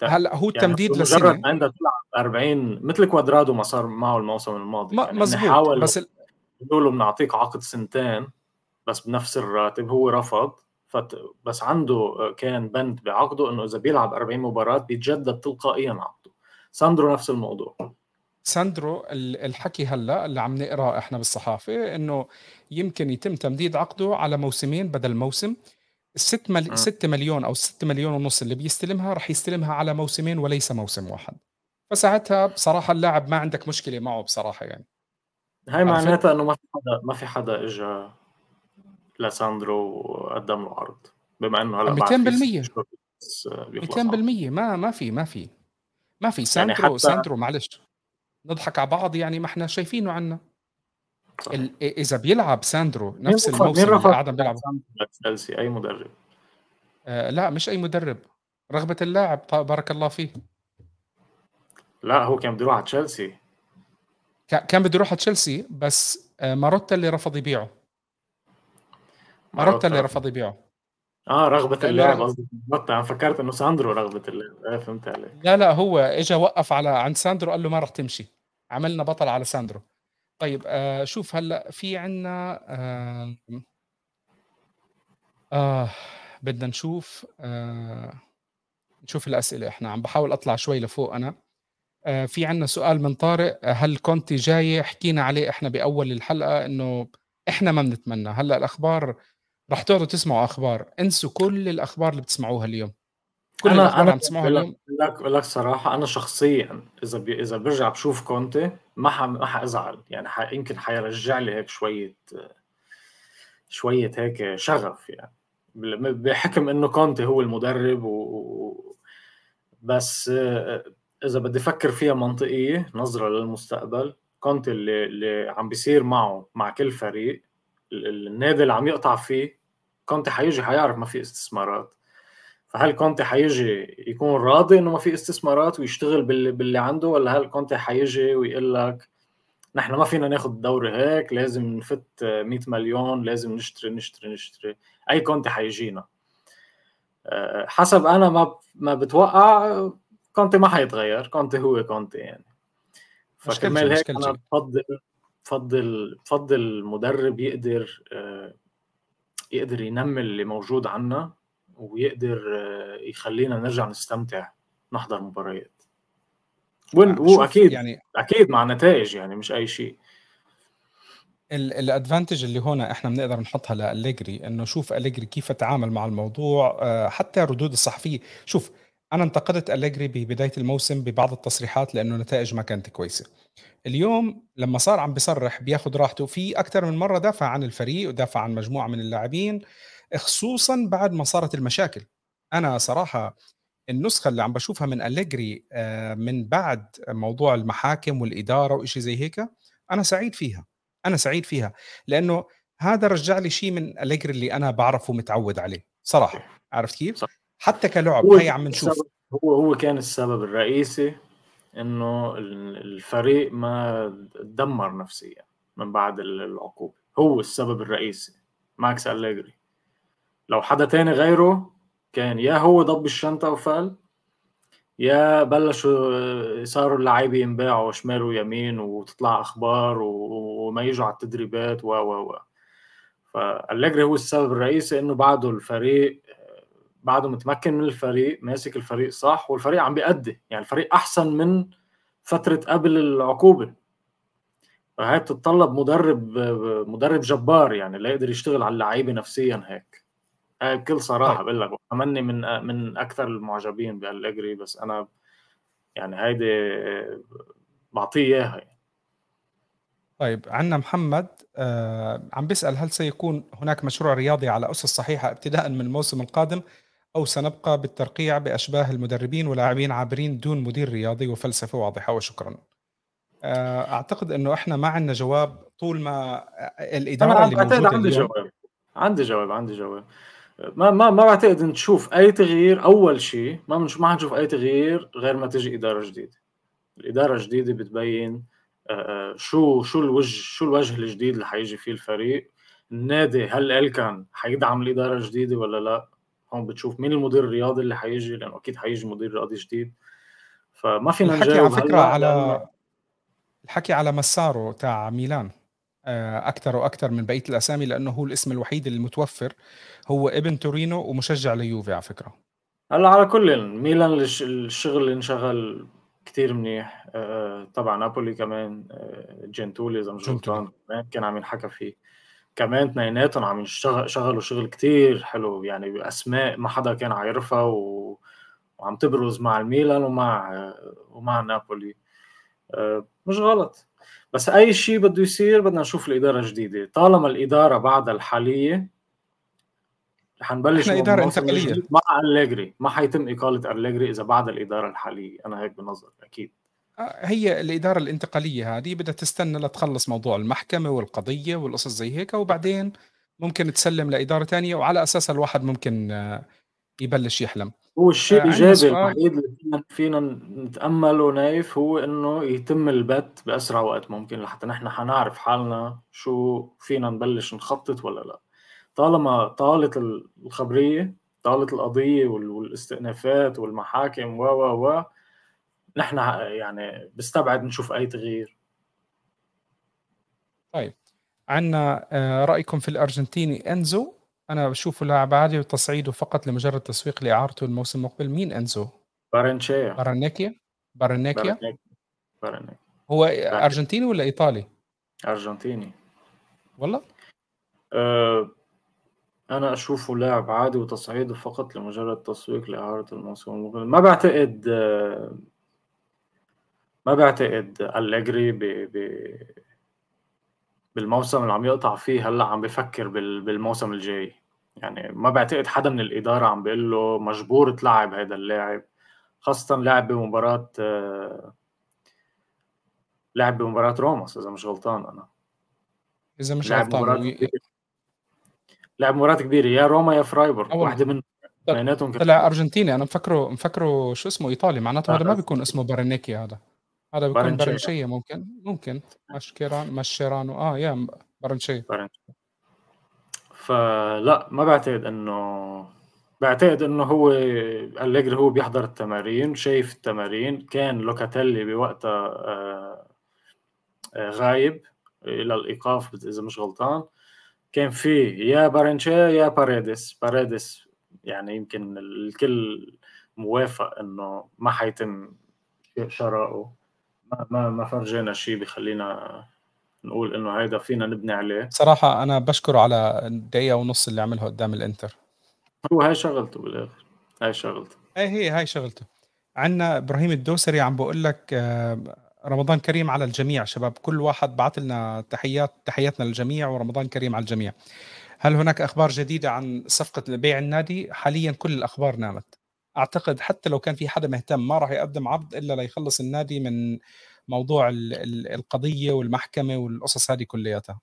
يعني. هلأ هو التمديد يعني لسنه مجرد انت تلعب 40 مثل كوادرادو ما صار معه الموسم الماضي يعني مزبوط بس يقولوا بنعطيك عقد سنتين بس بنفس الراتب هو رفض. بس عنده كان بند بعقده إنه إذا بيلعب 40 مباراة بيتجدد تلقائيا عقده. ساندرو نفس الموضوع. ساندرو الحكي هلأ اللي عم نقراه إحنا بالصحافة إنه يمكن يتم تمديد عقده على موسمين بدل موسم. الست مل... 6 مليون أو 6 مليون ونص اللي بيستلمها رح يستلمها على موسمين وليس موسم واحد. فساعتها بصراحة اللاعب ما عندك مشكلة معه بصراحة يعني. هاي معناتها إنه ما في حدا ما في حدا اجى لساندرو وقدم له عرض بما إنه هلأ 200% 200% ما ما في ما في ما في. يعني ساندرو حتى ساندرو معلش. نضحك على بعض يعني ما إحنا شايفينه عنا. ال... إذا بيلعب ساندرو نفس الموسم اللي رفض قعدهم بيلعبوا تشيلسي؟ أي مدرب؟ آه لا مش أي مدرب. رغبة اللاعب بارك الله فيه. لا هو كان بده يروح على تشيلسي. كان بده يروح على تشيلسي بس آه ماروتا اللي رفض يبيعه. ماروتا اللي رفض يبيعه. آه رغبة اللاعب. قصدي أنا فكرت إنه ساندرو رغبة اللاعب. آه فهمت عليك. لا لا هو اجى وقف على عند ساندرو قال له ما راح تمشي. عملنا بطل على ساندرو. طيب آه شوف هلا في عنا آه, آه بدنا نشوف آه نشوف الأسئلة. إحنا عم بحاول أطلع شوي لفوق أنا. آه في عنا سؤال من طارق. هل كونتي جاي؟ حكينا عليه إحنا بأول الحلقة إنه إحنا ما بنتمنى. هلا الأخبار رح تقعدوا تسمعوا أخبار. انسوا كل الأخبار اللي بتسمعوها اليوم. كل أنا الأخبار أنا عم تسمعوها اليوم. لك لك صراحة أنا شخصيا إذا بي إذا برجع بشوف كونتي ما ح... ما حأزعل. يعني ح... يمكن حيرجع لي هيك شوية شوية هيك شغف يعني. بحكم إنه كونتي هو المدرب و... بس إذا بدي أفكر فيها منطقية نظرة للمستقبل كونتي اللي اللي عم بيصير معه مع كل فريق النادي اللي عم يقطع فيه كونتي حيجي حيعرف ما في استثمارات. فهل كونتي حيجي يكون راضي إنه ما في استثمارات ويشتغل باللي, باللي عنده ولا هل كونتي حيجي ويقول لك نحن ما فينا ناخذ الدوري هيك لازم نفت 100 مليون لازم نشتري نشتري نشتري. أي كونتي حيجينا. أه، حسب أنا ما ما بتوقع كونتي ما حيتغير. كونتي هو كونتي يعني. فكرمال هيك أنا بفضل بفضل بفضل مدرب يقدر أه، يقدر ينمي اللي موجود عنا ويقدر آه، يخلينا نرجع نستمتع نحضر مباريات. هو أكيد يعني أكيد مع نتائج يعني مش أي شيء. الأدفانتج اللي هون إحنا بنقدر نحطها لأليجري إنه شوف أليجري كيف تعامل مع الموضوع آه، حتى ردود الصحفية. شوف أنا انتقدت أليجري ببداية الموسم ببعض التصريحات لأنه نتائج ما كانت كويسة. اليوم لما صار عم بيصرح بياخذ راحته في أكثر من مرة دافع عن الفريق ودافع عن مجموعة من اللاعبين خصوصا بعد ما صارت المشاكل. أنا صراحة النسخة اللي عم بشوفها من أليجري آه، من بعد موضوع المحاكم والإدارة وإشي زي هيك أنا سعيد فيها. أنا سعيد فيها. لأنه هذا رجع لي شيء من أليجري اللي أنا بعرفه ومتعود عليه. صراحة. عرفت كيف؟ صح. حتى كلعب هي عم نشوف. هو هو كان السبب الرئيسي إنه الفريق ما تدمر نفسيا من بعد العقوبة. هو السبب الرئيسي. ماكس أليجري. لو حدا تاني غيره كان يا هو ضب الشنطة وفال يا بلشوا صاروا اللعيبة ينباعوا شمال ويمين وتطلع أخبار وما يجوا على التدريبات و و و. فأليجري هو السبب الرئيسي إنه بعده الفريق بعده متمكن من الفريق ماسك الفريق صح والفريق عم بيأدي يعني الفريق أحسن من فترة قبل العقوبة فهي بتتطلب مدرب مدرب جبار يعني لا يقدر يشتغل على اللعيبة نفسيا هيك بكل صراحة طيب. بقول لك وكمني من من أكثر المعجبين بالالجري بس أنا يعني هيدي بعطيه إياها يعني. طيب عندنا محمد آه عم بيسأل هل سيكون هناك مشروع رياضي على أسس صحيحة ابتداء من الموسم القادم أو سنبقى بالترقيع بأشباه المدربين ولاعبين عابرين دون مدير رياضي وفلسفة واضحة وشكرا. آه أعتقد أنه إحنا ما عندنا جواب طول ما الإدارة اللي موجودة عندي جواب. عندي جواب عندي جواب. ما ما ما بعتقد نشوف أي تغيير أول شيء ما ما حنشوف أي تغيير غير ما تجي إدارة جديدة. الإدارة الجديدة بتبين شو شو الوجه شو الوجه الجديد اللي حيجي فيه الفريق. النادي هل الكان حيدعم الإدارة الجديدة ولا لا؟ هون بتشوف مين المدير الرياضي اللي حيجي لأنه أكيد حيجي مدير رياضي جديد. فما فينا الحكي على فكرة على الحكي على مساره تاع ميلان أكثر وأكثر من بقية الأسامي لأنه هو الاسم الوحيد المتوفر هو ابن تورينو ومشجع ليوفي على فكرة. هلا على كل ميلان الشغل اللي انشغل كثير منيح آه، طبعا نابولي كمان آه، جنتولي إذا مش غلطان كان عم ينحكى فيه. كمان اثنيناتهم عم يشتغلوا شغل كثير حلو يعني أسماء ما حدا كان عارفها و... وعم تبرز مع الميلان ومع ومع نابولي. آه، مش غلط. بس أي شيء بده يصير بدنا نشوف الإدارة الجديده طالما الإدارة بعدها الحالية رح نبلش انتقالية. جديد مع أليجري. ما حيتم إقالة أليجري إذا بعد الإدارة الحالية. أنا هيك بنظر أكيد. آه، هي الإدارة الانتقالية هذه بدها تستنى لتخلص موضوع المحكمة والقضية والقصص زي هيك وبعدين ممكن تسلم لإدارة تانية وعلى أساسها الواحد ممكن آه، يبلش يحلم. هو الشيء آه، سؤال. الوحيد اللي فينا نتأمله نايف هو إنه يتم البت بأسرع وقت ممكن لحتى نحن حنعرف حالنا شو فينا نبلش نخطط ولا لا. طالما طالت الخبرية طالت القضية وال- والاستئنافات والمحاكم و و و نحن يعني بستبعد نشوف أي تغيير عندنا آه، رأيكم في الأرجنتيني أنزو أنا بشوفه لاعب عادي وتصعيده فقط لمجرد تسويق لإعارته الموسم المقبل مين أنزو؟ بارنشيا بارانيكيا؟ بارانيكيا؟ بارنيك بارنيك هو أرجنتيني ولا إيطالي؟ أرجنتيني والله؟ أه أنا أشوفه لاعب عادي وتصعيده فقط لمجرد تسويق لإعارة الموسم المقبل ما بعتقد آه، ما بعتقد أليجري ب... ب... بالموسم اللي عم يقطع فيه هلأ عم بفكر بال... بالموسم الجاي. يعني ما بعتقد حدا من الإدارة عم بيقول له مجبور تلعب هذا اللاعب خاصة لاعب بمباراة آه، لاعب بمباراة روماس إذا مش غلطان أنا. إذا مش لعب غلطان مباراة لعب مباراة كبيرة يا روما يا فرايبورغ واحدة من طلع أرجنتيني أنا مفكره مفكره شو اسمه إيطالي معناته هذا ما لا. بيكون اسمه بارانيكيا هذا. هذا بيكون. بارنشيا ممكن ممكن. مشكيران مشيرانو آه يا بارنشيا فرنسا فلا ما بعتقد إنه بعتقد إنه هو أليجري هو بيحضر التمارين. شايف التمارين. كان لوكاتيلي بوقتها آه، آه، غايب إلى الإيقاف إذا مش غلطان. كان في يا بارنشيا يا باريدس باريدس يعني يمكن الكل موافق إنه ما حيتم شرائه ما ما ما فرجينا شيء بخلينا نقول إنه هيدا فينا نبني عليه. صراحة أنا بشكره على الدقيقة ونص اللي عملها قدام الإنتر. هو هاي شغلته بالآخر. هاي شغلته. إيه هي هاي شغلته. عندنا إبراهيم الدوسري عم بقول لك آه، رمضان كريم على الجميع. شباب كل واحد بعث لنا تحيات تحياتنا للجميع ورمضان كريم على الجميع. هل هناك أخبار جديدة عن صفقة بيع النادي؟ حاليا كل الأخبار نامت. أعتقد حتى لو كان في حدا مهتم ما راح يقدم عرض إلا ليخلص النادي من موضوع ال- ال- القضية والمحكمة والقصص هذه كلياتها.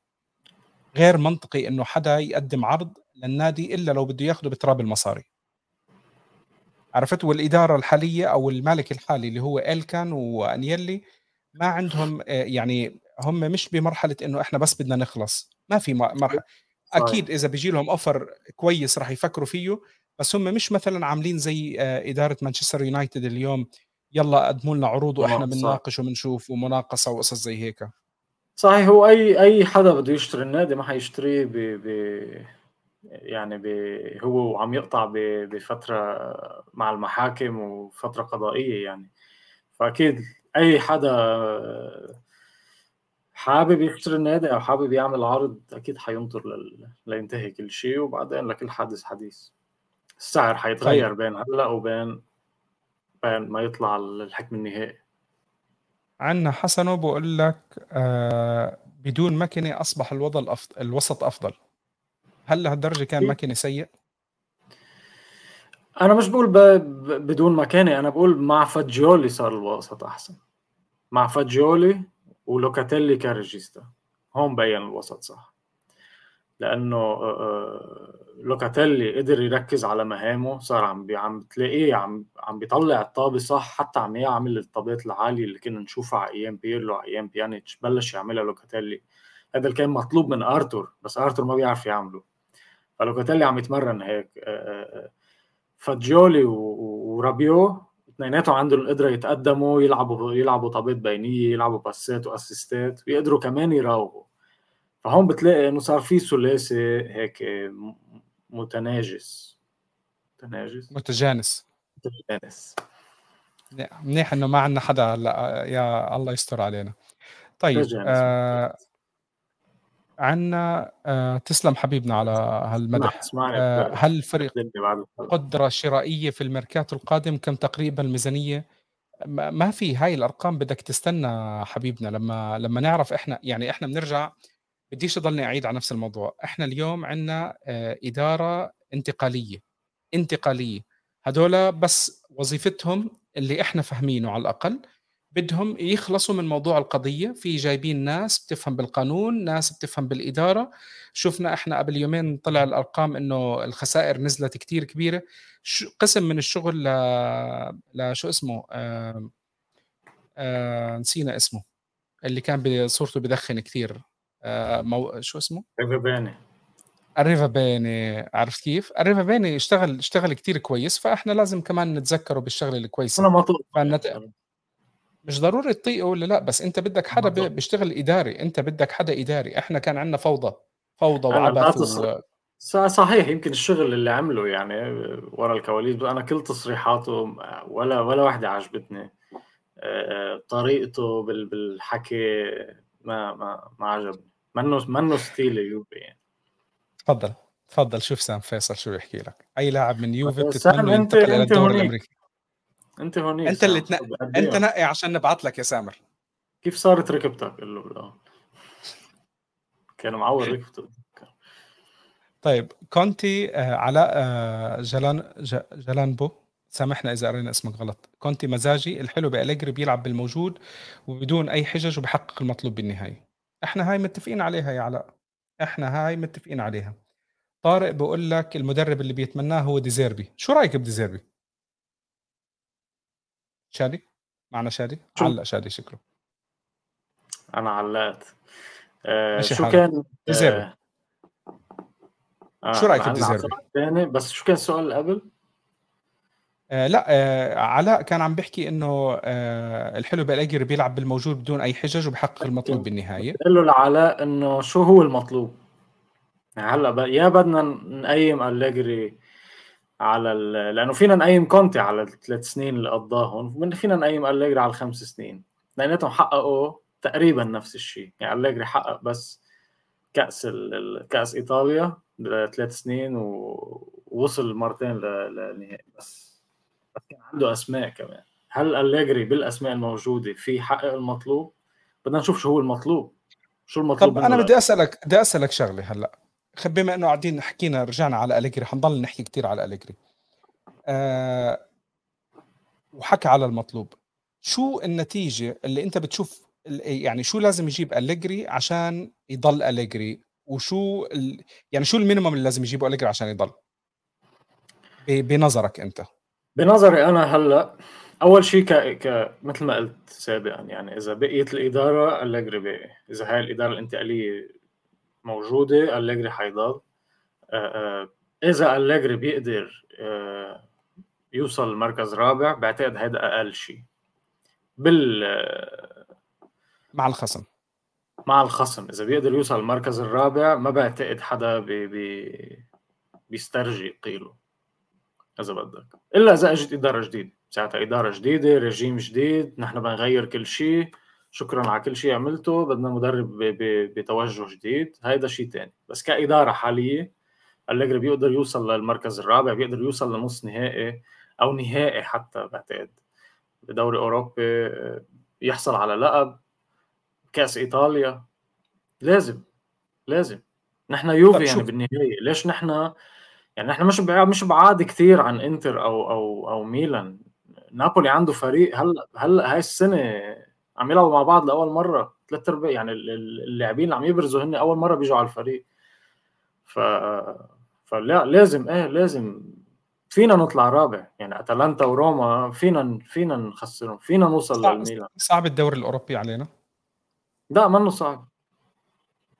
غير منطقي إنه حدا يقدم عرض للنادي إلا لو بده ياخذه بتراب المصاري. عرفت؟ والإدارة الحالية أو المالك الحالي اللي هو إلكان وأنيلي ما عندهم يعني هم مش بمرحلة إنه إحنا بس بدنا نخلص. ما في مرحله. أكيد إذا بيجي لهم أوفر كويس راح يفكروا فيه بس هم مش مثلا عاملين زي آه، إدارة مانشستر يونايتد اليوم يلا قدموا لنا عروض وإحنا مناقصة. بنناقش وبنشوف ومناقصة وقصص زي هيك صحيح هو أي أي حدا بده يشتري النادي ما حيشتريه ب, ب يعني ب هو وعم يقطع. بفترة مع المحاكم وفترة قضائية يعني فأكيد أي حدا حابب يشتري النادي أو حابب يعمل عرض أكيد حينطر لل... لينتهي كل شيء وبعدين لكل حادث حديث السعر حيتغير بين هلأ وبين بين ما يطلع الحكم النهائي. عندنا حسنه بقول لك آه بدون مكنه أصبح الوضع الأفضل الوسط أفضل. هل لهالدرجه كان أكيد. مكنه سيء؟ أنا مش بقول ب... ب- بدون مكاني أنا بقول مع فاجيولي صار الوسط أحسن. مع فاجيولي ولوكاتيلي ك regista هون بين الوسط صح. لأنه آه، آه، لوكاتيلي قدر يركز على مهامه صار عم عم تلاقيه عم عم بيطلع الطابة صح حتى عم يعمل الطابات العالية اللي كنا نشوفها على أيام بيرلو على أيام بيانيتش بلش يعملها لوكاتيلي. هذا اللي كان مطلوب من آرتور بس آرتور ما بيعرف يعمله. فلوكاتيلي عم يتمرن هيك آه، فاجيولي ورابيو اثنيناتهم عندهم القدرة يتقدموا يلعبوا يلعبوا طابات بينية يلعبوا باسات وأسيستات ويقدروا كمان يراوغوا. فهون بتلاقي إنه صار في ثلاثي هيك متناجس. متناجس؟ متجانس. متجانس. منيح إنه ما عندنا حدا هلأ يا الله يستر علينا. طيب متجانس آه عندنا آه تسلم حبيبنا على هالمدح. اسمعني. آه هل الفريق. قدرة شرائية في الميركاتو القادم؟ كم تقريبا الميزانية ما ما في هاي الأرقام بدك تستنى حبيبنا. لما لما نعرف إحنا يعني إحنا بنرجع بديش أضلني أعيد على نفس الموضوع. إحنا اليوم عندنا آه إدارة انتقالية انتقالية. هدول بس وظيفتهم اللي إحنا فاهمينه على الأقل بدهم يخلصوا من موضوع القضية. في جايبين ناس بتفهم بالقانون ناس بتفهم بالإدارة. شفنا إحنا قبل يومين طلع الأرقام إنه الخسائر نزلت كتير كبيرة. قسم من الشغل ل... لشو اسمه؟ آه... آه... نسينا اسمه اللي كان بصورته بدخن كثير. مو... شو اسمه؟ ريفا الريفابيني عرفت كيف؟ الريفابيني اشتغل اشتغل كثير كويس فاحنا لازم كمان نتذكره بالشغلة الكويسة. أنا مش fan ت... مش ضروري تطيقه ولا لا بس انت بدك حدا بيشتغل إداري انت بدك حدا إداري. إحنا كان عندنا فوضى فوضى وعبث و... صحيح يمكن الشغل اللي عمله يعني ورا الكواليس أنا كل تصريحاته ولا ولا واحدة عجبتني. طريقته بالحكي ما ما ما عجبني. منه منه ستيل يوفي يعني تفضل تفضل شوف سام فيصل شو بيحكي لك. أي لاعب من يوفي بتتمنى ينتقل إلى الدوري الأمريكي؟ أنت هونيك أنت اللي تنقي أنت نقي عشان نبعث لك يا سامر. كيف صارت ركبتك قال له كان معور ركبته. طيب كونتي آه علاء آه جلان جلانبو سامحنا إذا قرينا اسمك غلط. كونتي مزاجي الحلو بأليجري بيلعب بالموجود وبدون أي حجج وبحقق المطلوب بالنهايه إحنا هاي متفقين عليها يا علاء. إحنا هاي متفقين عليها. طارق بقول لك المدرب اللي بيتمناه هو دي زيربي شو رأيك بدي زيربي شادي؟ معنا شادي؟ علق شادي شكله أنا علقت. آه شو كان؟ ديزيربي آه آه شو رأيك بديزيربي؟ بس شو كان السؤال قبل؟ آه لا آه علاء كان عم بيحكي إنه آه الحلو بالأجر بيلعب بالموجود بدون أي حجج وبحقق المطلوب بالنهاية. قال له لعلاء إنه شو هو المطلوب؟ يعني هلأ يا بدنا نقيم أليجري على لأنه فينا نقيم كونتي على الثلاث سنين اللي قضاهم فينا نقيم أليجري على الخمس سنين. لانهم حققوا تقريبا نفس الشيء. يعني أليجري حقق بس كأس كأس إيطاليا ثلاث سنين ووصل مرتين للنهائي بس. بس كان عنده أسماء كمان. هل أليجري بالأسماء الموجودة في حقق المطلوب؟ بدنا نشوف شو هو المطلوب. شو المطلوب طب أنا بدي أسألك بدي أسألك شغلة هلأ. بما إنه قاعدين حكينا رجعنا على أليجري حنضل نحكي كثير على أليجري أه وحكى على المطلوب. شو النتيجة اللي أنت بتشوف يعني شو لازم يجيب أليجري عشان يضل أليجري وشو ال... يعني شو ال minimum اللي لازم يجيبه أليجري عشان يضل؟ بنظرك أنت. بنظري أنا هلأ أول شيء ك... ك مثل ما قلت سابقا يعني إذا بقيت الإدارة أليجري باقي إذا هاي الإدارة الانتقالية موجودة أليجري حيضل إذا أليجري بيقدر يوصل المركز رابع بعتقد هذا أقل شيء بال مع الخصم. مع الخصم إذا بيقدر يوصل المركز الرابع ما بعتقد حدا بي بي بيسترجي قيله. اذا بدك. إلا إذا إجت إدارة جديدة. ساعتها إدارة جديدة رجيم جديد نحن بنغير كل شيء. شكرا على كل شيء عملته. بدنا مدرب بتوجه جديد. هيدا شيء ثاني بس كإدارة حالية أليجري بيقدر يوصل للمركز الرابع بيقدر يوصل لنص نهائي أو نهائي حتى بعتقد بدوري أوروبي. يحصل على لقب. كأس إيطاليا. لازم لازم. نحن يوفي يعني بالنهاية. ليش نحن يعني نحن مش مش بعاد كثير عن إنتر أو أو أو ميلان. نابولي عنده فريق هلا هلا هاي السنة عم يلعبوا مع بعض لأول مرة ثلاث ارباع يعني اللاعبين اللي عم يبرزوا هن أول مرة بيجوا على الفريق. ف فلا لازم إيه لازم فينا نطلع رابع. يعني أتلانتا وروما فينا فينا نخسرهم فينا نوصل صعب للميلان. صعب الدوري الأوروبي علينا؟ لا منه صعب.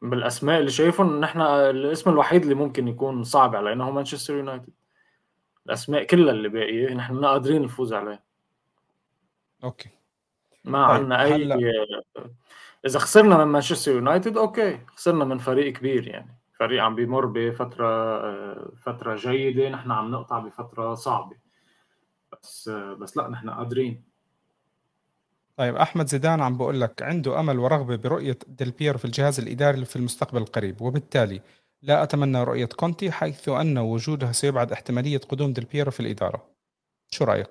بالأسماء اللي شايفهم نحن الاسم الوحيد اللي ممكن يكون صعب علينا هو مانشستر يونايتد. الأسماء كلها اللي باقيه نحن قادرين نفوز عليه أوكي. ما طيب عندنا أي. إذا خسرنا من مانشستر يونايتد أوكي. خسرنا من فريق كبير يعني. فريق عم بيمر بفترة فترة جيدة نحن عم نقطع بفترة صعبة. بس بس لا نحن قادرين. طيب أحمد زيدان عم بقول لك عنده أمل ورغبة برؤية ديل بيرو في الجهاز الإداري في المستقبل القريب وبالتالي لا أتمنى رؤية كونتي حيث أن وجودها سيبعد احتمالية قدوم ديل بيرو في الإدارة. شو رأيك؟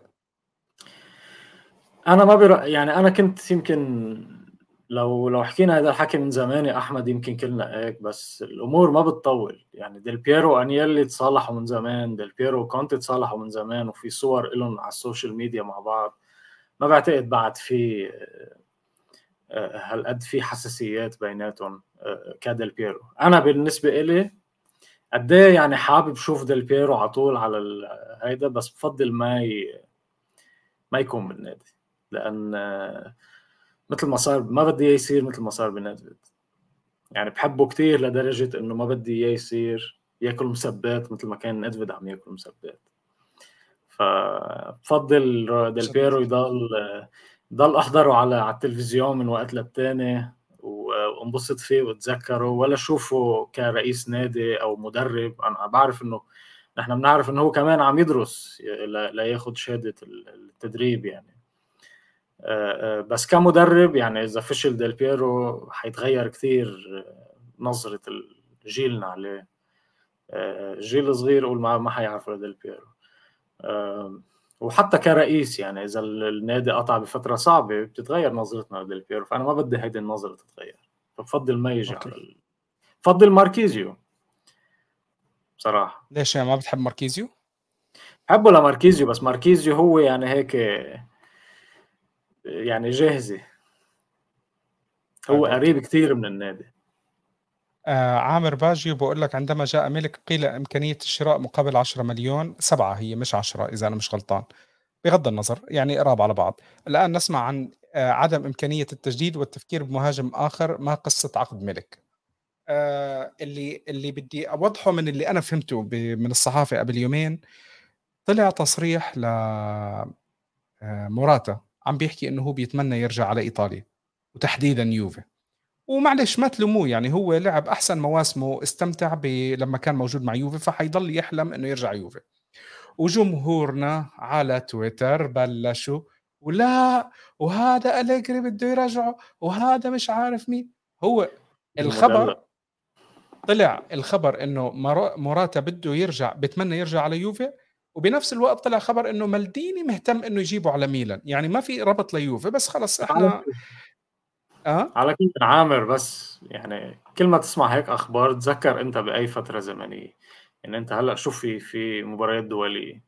أنا ما برأي يعني أنا كنت يمكن لو لو حكينا هذا الحكي من زمان يا أحمد يمكن كلنا هيك بس الأمور ما بتطول. يعني ديل بيرو وأنييلي تصالحوا من زمان ديل بيرو وكونتي تصالحوا من زمان وفي صور لهم على ال social media مع بعض. ما بعتقد بعد في آه، هالقد في حساسيات بيناتهم آه، كديل بيرو. أنا بالنسبة إلي قد إيه يعني حابب شوف ديل بيرو على طول على هيدا بس بفضل ما ي... ما يكون بالنادي. لأن آه، مثل ما صار ما بدي إياه يصير مثل ما صار بندفد يعني بحبه كثير لدرجة إنه ما بدي إياه يصير ياكل مسبات مثل ما كان ندفد عم ياكل مسبات. فبفضل ديل بيرو يضل ضل أحضره على على التلفزيون من وقت للتاني وانبسط فيه واتذكره ولا أشوفه كرئيس نادي أو مدرب. أنا بعرف إنه نحن بنعرف انه هو كمان عم يدرس لياخذ شهادة التدريب يعني. بس كمدرب يعني إذا فشل ديل بيرو حيتغير كثير نظرة جيلنا عليه. جيل صغير قول ما ما حيعرف ديل بيرو. وحتى كرئيس يعني إذا النادي قطع بفترة صعبة بتتغير نظرتنا لديل بيرو فأنا ما بدي هيدي النظرة تتغير. فبفضل ما يجي على ال... بفضل ماركيزيو. بصراحة. ليش يعني ما بتحب ماركيزيو؟ بحبه لماركيزيو بس ماركيزيو هو يعني هيك يعني جاهزة. هو قريب كثير من النادي. آه عامر باجي بقول لك عندما جاء ملك قيل إمكانية الشراء مقابل 10 مليون سبعة هي مش 10 إذا أنا مش غلطان. بغض النظر يعني قراب على بعض. الآن نسمع عن آه عدم إمكانية التجديد والتفكير بمهاجم آخر ما قصة عقد ملك. آه اللي اللي بدي أوضحه من اللي أنا فهمته من الصحافة قبل يومين. طلع تصريح ل آه موراتا عم بيحكي إنه هو بيتمنى يرجع على إيطاليا وتحديدا يوفي. ومعلش ما تلوموه يعني هو لعب أحسن مواسمه استمتع ب... لما كان موجود مع يوفي فحيضل يحلم إنه يرجع يوفي. وجمهورنا على تويتر بلشوا ولا وهذا أليجري بده يرجعه وهذا مش عارف مين. هو الخبر طلع الخبر إنه موراتا بده يرجع بتمنى يرجع على يوفي وبنفس الوقت طلع خبر إنه مالديني مهتم إنه يجيبه على ميلان. يعني ما في ربط ليوفي بس خلص إحنا آه على كل عامر بس يعني كل ما تسمع هيك أخبار تذكر أنت بأي فترة زمنية. يعني أنت هلأ شوف في في مباريات دولية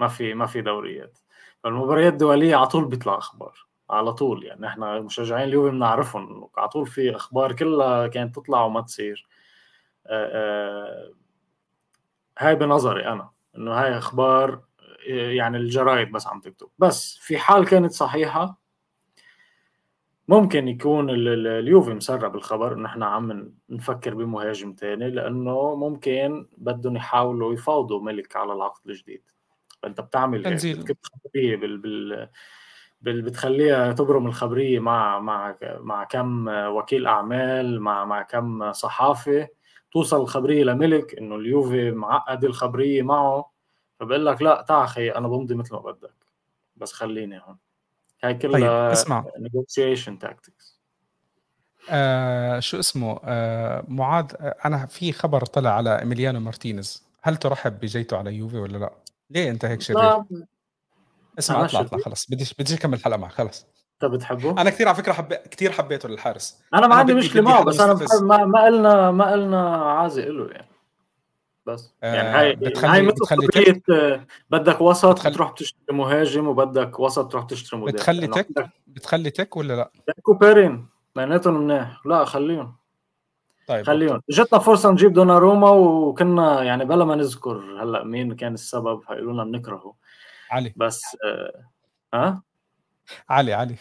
ما في ما في دوريات. فالمباريات الدولية على طول بيطلع أخبار على طول. يعني إحنا مشجعين اليوفي بنعرفهم. على طول في أخبار كلها كانت تطلع وما تصير. آآ آآ هاي بنظري أنا إنه هاي أخبار يعني الجرايد بس عم تكتب. بس في حال كانت صحيحة ممكن يكون اليوفي مسرب الخبر انه إحنا عم نفكر بمهاجم تاني لأنه ممكن بدهم يحاولوا يفاوضوا ملك على العقد الجديد. فأنت بتعمل تنزيل. خبرية بال, بال بال بتخليها تبرم الخبرية مع مع مع كم وكيل أعمال مع مع كم صحافي توصل الخبرية لملك إنه اليوفي معقد الخبرية معه فبقول لك لا تعا خي أنا بمضي مثل ما بدك بس خليني هون. هاي كلها طيب اسمع. negotiation tactics آه شو اسمه؟ آه معاذ أنا في خبر طلع على إيميليانو مارتينيز. هل ترحب بجيته على يوفي ولا لا؟ ليه أنت هيك شرير؟ اسمع اطلع اطلع خلص. بديش بديش أكمل الحلقة معك خلص. انت بتحبه؟ أنا كثير على فكرة حب... كثير حبيته للحارس. أنا ما عندي مشكلة معه بس أنا ما ما قلنا ما قلنا عازي له يعني. بس. يعني هاي بتخلي هاي مثل بتخلي بدك وسط بتخلي تروح تشتري مهاجم وبدك وسط تروح تشتري مدافع. بتخلي يعني تك بتخلي تك ولا لا؟ تك وبيرين بيناتهم منيح. لا خليهم. طيب خليهم. اجتنا فرصة نجيب دوناروما وكنا يعني بلا ما نذكر هلأ مين كان السبب هيقولوا لنا بنكرهه. علي. بس ها؟ أه؟ علي علي.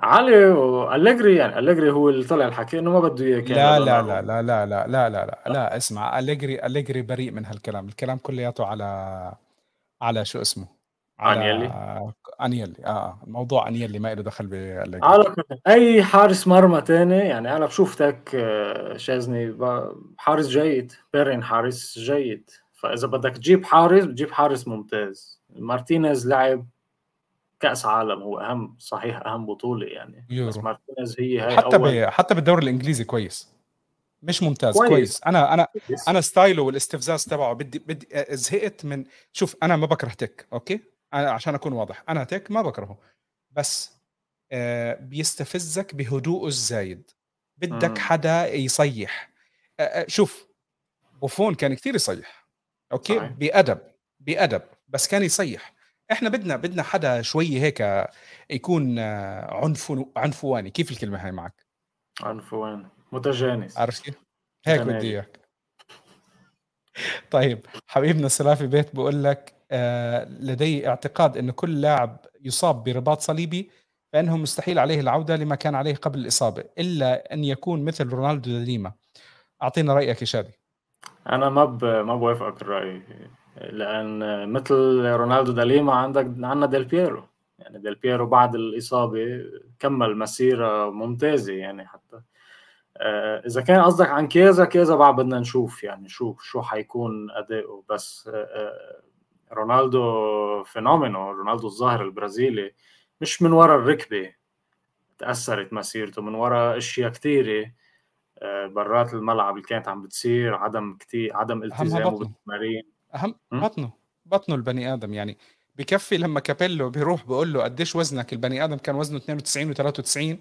علي والجري يعني الجري هو اللي طلع الحكي إنه ما بده إياه لا لا لا لا لا لا لا لا لا لا اسمع الجري الجري بريء من هالكلام الكلام كلياته على على شو اسمه على أنييلي. أنييلي آه الموضوع أنيلي ما له دخل بأليجري على أي حارس مرمى تاني يعني أنا بشوفتك تشيزني حارس جيد بيرين حارس جيد فإذا بدك تجيب حارس بتجيب حارس ممتاز. مارتينيز لعب كاس عالم هو اهم صحيح اهم بطولة يعني. يورو. بس مارتينيز هي هاي حتى أول... ب... حتى بالدوري الإنجليزي كويس. مش ممتاز كويس, كويس. أنا أنا كويس. أنا style ه والاستفزاز تبعه بدي بدي زهقت من شوف أنا ما بكره تيك أوكي؟ أنا عشان أكون واضح. أنا تيك ما بكرهه. بس آآ بيستفزّك بهدوءه الزايد، بدّك. حدا يصيّح، أ أ شوف بوفون كان كتير يصيّح، أوكي، صحيح. بأدب، بأدب، بس كان يصيّح، إحنا بدنا بدنا حدا شوي هيك يكون عنفو عنفواني، كيف الكلمة هاي معك؟ عنفواني، متجانس، عرفت كيف؟ هيك بدي. إياك. طيب حبيبنا السلافي بيت بيقول لك آآ لدي اعتقاد إن كل لاعب يُصاب برباط صليبي فإنه مستحيل عليه العودة لما كان عليه قبل الإصابة، إلا أن يكون مثل رونالدو دا ليما. أعطينا رأيك يا شادي. أنا ما ب ما باوافقك الرأي، لأن مثل رونالدو دا ليما عندك عندنا ديل بييرو، يعني ديل بييرو بعد الإصابة كمّل مسيرة ممتازة يعني حتى. آآ إذا كان قصدك عن كيزا، كيزا بعد بدنا نشوف يعني شو شو حيكون أداؤه، بس آآ رونالدو phenomenal رونالدو الظاهر البرازيلي مش من ورا الركبة. تأثّرت مسيرته، من ورا كتيرة. آآ برّات الملعب اللي كانت عم بتصير، عدم كتي عدم التزامه. بالتمارين. إمم؟ بطنه، بطنه البني آدم، يعني بكفّي لمّا كابيلو بيروح بيقول له قديش وزنك؟ البني آدم كان وزنه 92 و93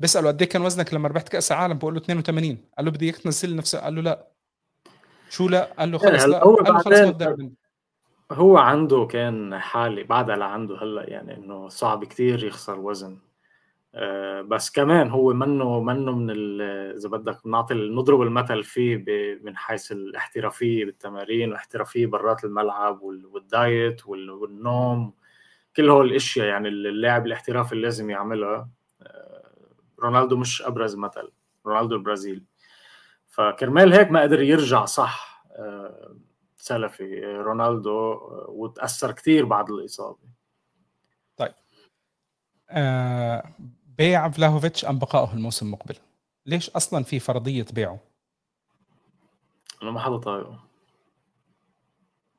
بيسأله قد إيه كان وزنك لمّا ربحت كأس العالم؟ بيقول له 82 قال له بدي إياك تنزّل لي نفس قال له: "لأ." شو لأ؟ قال له: "خلص لأ." هو قال له: "خلص ما بعدين بدي ألعب." هو عنده كان حالة بعدها لعنده هلأ يعني إنه صعب كتير يخسر وزن، بس كمان هو منّه منّه من ال إذا بدك نعطي نضرب المثل فيه من حيث الاحترافية بالتمارين والاحترافية برّات الملعب وال والdiet وال والنوم، كل هول الأشيا يعني ال اللاعب الاحترافي اللي لازم يعملها، آآ رونالدو مش أبرز مثل، رونالدو البرازيلي، فكرمال هيك ما قدر يرجع صح آآ سلفي رونالدو واتأثّر كتير بعد الإصابة. طيب. آآ بيع فلاهوفيتش أم بقائه الموسم المقبل؟ ليش أصلًا في فرضية بيعه؟ إنه ما حدا طايقه.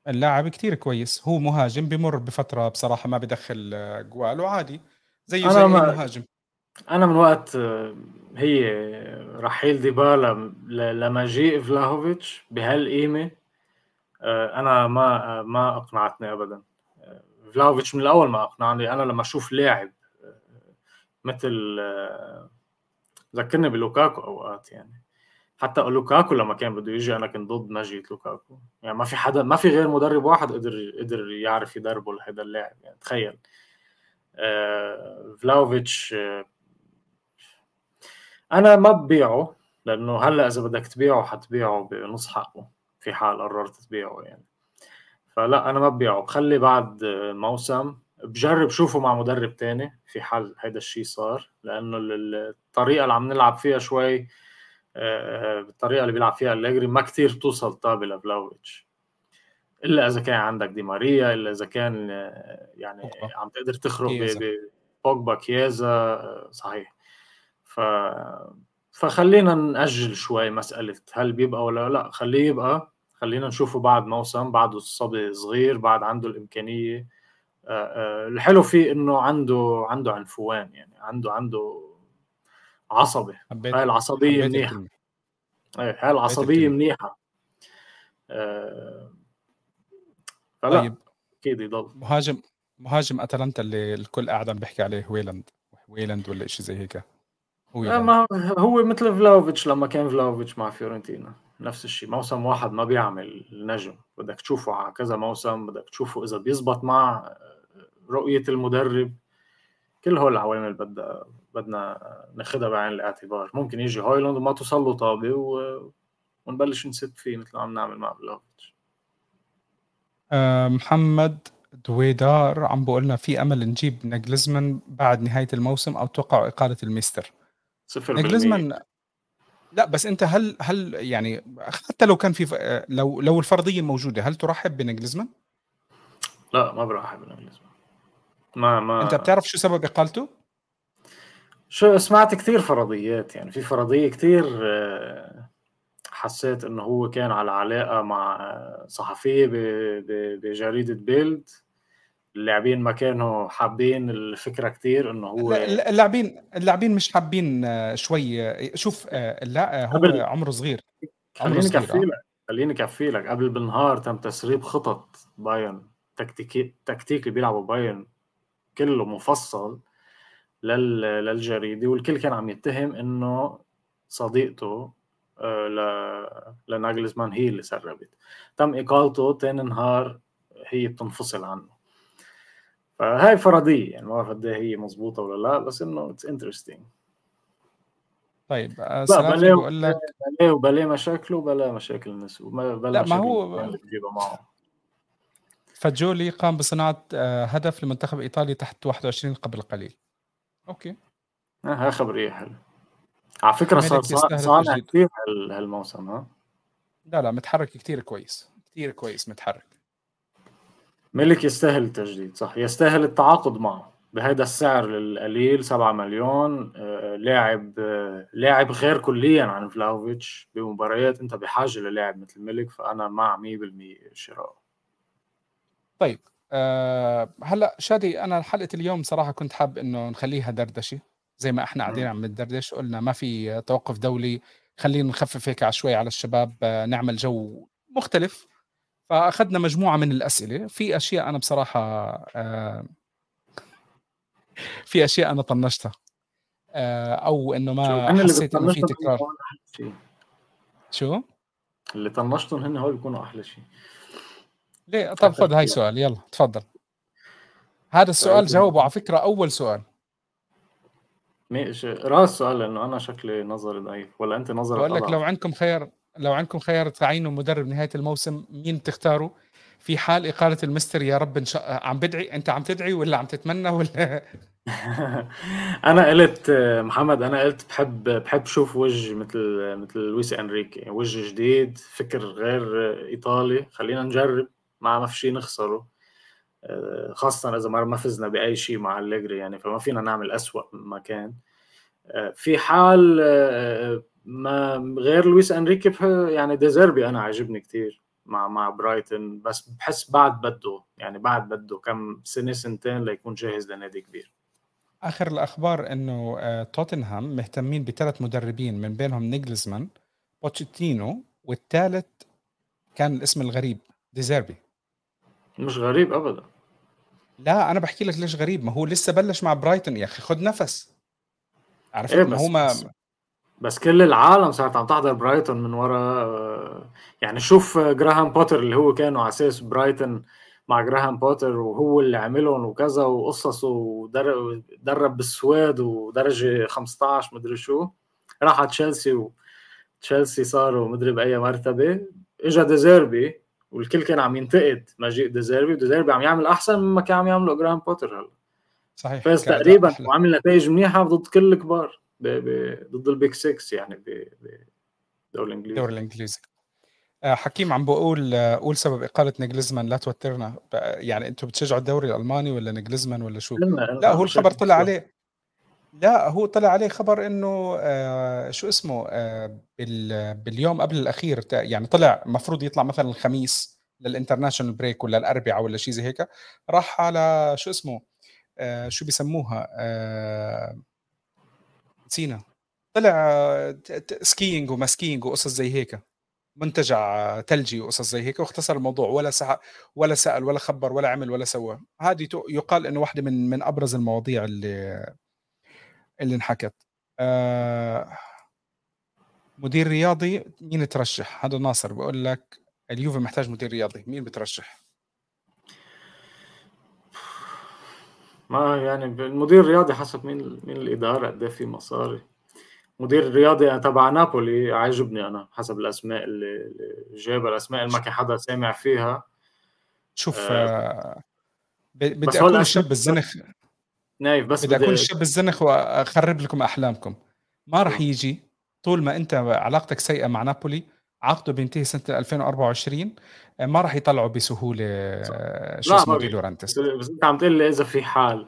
اللاعب كتير كويس، هو مهاجم بيمُر بفترة بصراحة ما بيدخّل جوال وعادي، زيه زي ما مهاجم. أنا من وقت هي رحيل ديبالا لمجيء فلاهوفيتش بهالقيمة آآ أنا ما ما أقنعتني أبدًا، آآ فلاهوفيتش من الأول ما أقنعني، أنا لمّا أشوف لاعب مثل ذكّرني بلوكاكو أوقات يعني، حتى لوكاكو لمّا كان بده ييجي أنا كنت ضد مجيء لوكاكو، يعني ما في حدا ما في غير مدرب واحد قدر قدر يعرف يدربه لهيدا اللاعب يعني تخيّل. آآ فلاهوفيتش أنا ما ببيعه، لإنه هلأ إذا بدك تبيعه حتبيعه بنُص حقّه، في حال قررت تبيعه يعني، فلأ أنا ما ببيعه، بخلّي بعد موسم بجرّب شوفه مع مدرب تاني في حال هيدا الشي صار، لإنه ال ال الطريقة اللي عم نلعب فيها شوي آآ بالطريقة اللي بيلعب فيها أليجري ما كتير بتوصل طابة لفلاهوفيتش، إلا إذا كان عندك دي ماريا، إلا إذا كان يعني بوجبا، عم تقدر. ب بوجبا، كيازا صحيح، ف فخلّينا نأجّل شوي مسألة هل بيبقى والّا لأ، خلّيه يبقى، خلّينا نشوفه بعد موسم، بعده الصبي صغير، بعد عنده الإمكانية، الحلو فيه إنه عنده عنده عنفوان يعني، عنده عنده عصبي، هاي منيحة. الكلمة. إيه، هاي الكلمة. منيحة. آآ فلأ، طيب أكيد يضل. مهاجم مهاجم أتلانتا اللي الكل قاعد عم بيحكي عليه هويلوند، هويلوند والّا إشي زي هيك، آه هويلوند. ما هو مثل فلاهوفيتش لمّا كان فلاهوفيتش مع فيورنتينا، نفس الشي، موسم واحد ما بيعمل نجم، بدك تشوفه على كذا موسم، بدك تشوفه إذا بيزبط مع رؤية المدرب، كل هول العوامل بدها بدنا ناخدها بعين الاعتبار، ممكن ييجي هويلاند وما توصل له طابة و ونبلش نسب فيه متل ما عم نعمل مع فلاهوفيتش. آآ محمد دويدار عم بيقول لنا في أمل نجيب ناجلزمان بعد نهاية الموسم أو تتوقعوا إقالة المستر؟ 0% ناجلزمان لأ بس أنت هل هل يعني حتى لو كان في ف لو لو الفرضية موجودة، هل ترحب بناجلزمان؟ لأ ما بارحب بناجلزمان. ما أنت ما بتعرف شو سبب إقالته؟ شو سمعت كتير فرضيات، يعني في فرضية كتير حسّيت إنه هو كان على علاقة مع صحفية ب ب بجريدة بيلد، اللاعبين ما كانوا حابين الفكرة كتير إنه هو ال ال اللاعبين اللاعبين مش حابين شوي شوف اللا هو قبل عمره صغير، عمره خلّيني كفّي آه. لك، خلّيني كفّي لك، قبل بالنهار تم تسريب خطط بايرن تكتيكي التكتيك اللي بيلعبه بايرن كلّه مفصّل للجريدة والكل كان عم يتهم إنه صديقته آه، لناجلسمان هي اللي سربت. تم إقالته ثاني نهار هي بتنفصل عنه. فهاي فرضية يعني ما بعرف قد إيه هي مضبوطه ولا لا بس إنه it's interesting طيب آه، سلافي بقول لك؟ بلا مشاكله وبلا مشاكل الناس بلا لا ما هو معه. فجولي قام بصناعة آه، هدف لمنتخب إيطاليا تحت 21 قبل قليل. أوكي. هاي خبريه حلوة على فكرة صار صانع كثير هالموسم ها؟ لا لا متحرك كثير كويس. كثير كويس متحرك. ميليك يستاهل التجديد صح. يستاهل التعاقد معه. بهذا السعر القليل 7 مليون آه، لاعب آه، لاعب غير كليا عن فلاوفيتش بمباريات أنت بحاجة للاعب مثل ميليك فأنا مع 100% شراء طيب أه هلأ شادي أنا حلقة اليوم صراحة كنت حاب إنه نخليها دردشة زي ما إحنا قاعدين عم ندردش قلنا ما في توقف دولي خلينا نخفف هيك شوي على الشباب آه، نعمل جو مختلف. فأخذنا مجموعة من الأسئلة في أشياء أنا بصراحة آه في أشياء أنا طنشتها آه أو إنه ما حسيت إنه في تكرار. شو؟ اللي طنشتهم هن هو بيكونوا أحلى شيء. ليه؟ طب خذ هاي سؤال. يلا تفضل. هذا السؤال جاوبه على فكرة أول سؤال. ماشي راس السؤال لأنه أنا شكلي نظري ضعيف. ولا أنت نظرك بقول لك لو عندكم خيار لو عندكم خيار تعينوا مدرب نهاية الموسم مين بتختاروا في حال إقالة المستر يا رب إن شاء عم بدعي؟ أنت عم تدعي ولا عم تتمنى ولا؟ أنا قلت محمد أنا قلت بحب بحب شوف وجه مثل مثل لويس إنريكي. وجه جديد فكر غير إيطالي. خلينا نجرب. ما شيء نخسره. آه، خاصة إذا ما فزنا بأي شيء مع أليجري يعني فما فينا نعمل أسوأ ما كان. آه، في حال آه، ما غير لويس أنريكي يعني ديزيربي أنا عاجبني كثير مع مع برايتن بس بحس بعد بده يعني بعد بده كم سنة سنتين ليكون جاهز لنادي كبير. آخر الأخبار إنه توتنهام مهتمين بثلاث مدربين من بينهم نيجلزمان بوتشيتينو والثالث كان الاسم الغريب ديزيربي. مش غريب ابدا. لا أنا بحكي لك ليش غريب. ما هو لسه بلش مع برايتون يا أخي. خد نفس. عرفت؟ إيه ما هو ما بس كل العالم صارت عم تحضر برايتون من ورا يعني شوف جراهام بوتر اللي هو كانوا على أساس برايتون مع جراهام بوتر وهو اللي عملهم وكذا وقصص ودرب بالسويد ودرجة 15 مدري شو. راح على تشيلسي وتشيلسي صاروا مدري بأي مرتبة. اجى ديزيربي والكل كان عم ينتقد مجيء ديزيربي وديزيربي عم يعمل أحسن مما كان عم يعمله جراهام بوتر هلا. صحيح فاز تقريبا وعمل نتائج منيحة ضد كل الكبار ضد ال big 6 يعني بالدوري الإنجليزي. الدوري الإنجليزي. آه، حكيم عم بقول آه، قول سبب إقالة نجلزمان لا توترنا. يعني أنتم بتشجعوا الدوري الألماني ولا نجلزمان ولا شو؟ لا هو الخبر طلع عليه. لا هو طلع عليه خبر إنه آه شو اسمه آه بال باليوم قبل الأخير يعني طلع المفروض يطلع مثلا الخميس لل international break ولا الأربعاء ولا شيء زي هيك راح على شو اسمه آه شو بيسموها آه نسينا. طلع skiing وما skiing وقصص زي هيك منتجع ثلجي وقصص زي هيك واختصر الموضوع ولا سح ولا سأل ولا خبر ولا عمل ولا سوى. هذه يقال إنه واحدة من من أبرز المواضيع اللي اللي انحكت. آه مدير رياضي مين ترشح؟ هذا ناصر بقول لك اليوفي محتاج مدير رياضي مين بترشح؟ ما يعني المدير الرياضي حسب مين مين الإدارة قد إيه في مصاري. مدير الرياضي تبع نابولي عاجبني أنا حسب الأسماء اللي جابها الأسماء اللي ما كان حدا سامع فيها. شوف آه, آه، بدي أكون الشاب الزنخ نايف بس بدي اكون الشاب الزنخ وأخرب لكم أحلامكم. ما راح يجي. طول ما أنت علاقتك سيئة مع نابولي عقده بينتهي سنة 2024 آه، ما راح يطلعوا بسهولة آه، شو اسمه دي لورانتس بس أنت عم تقول لي إذا في حال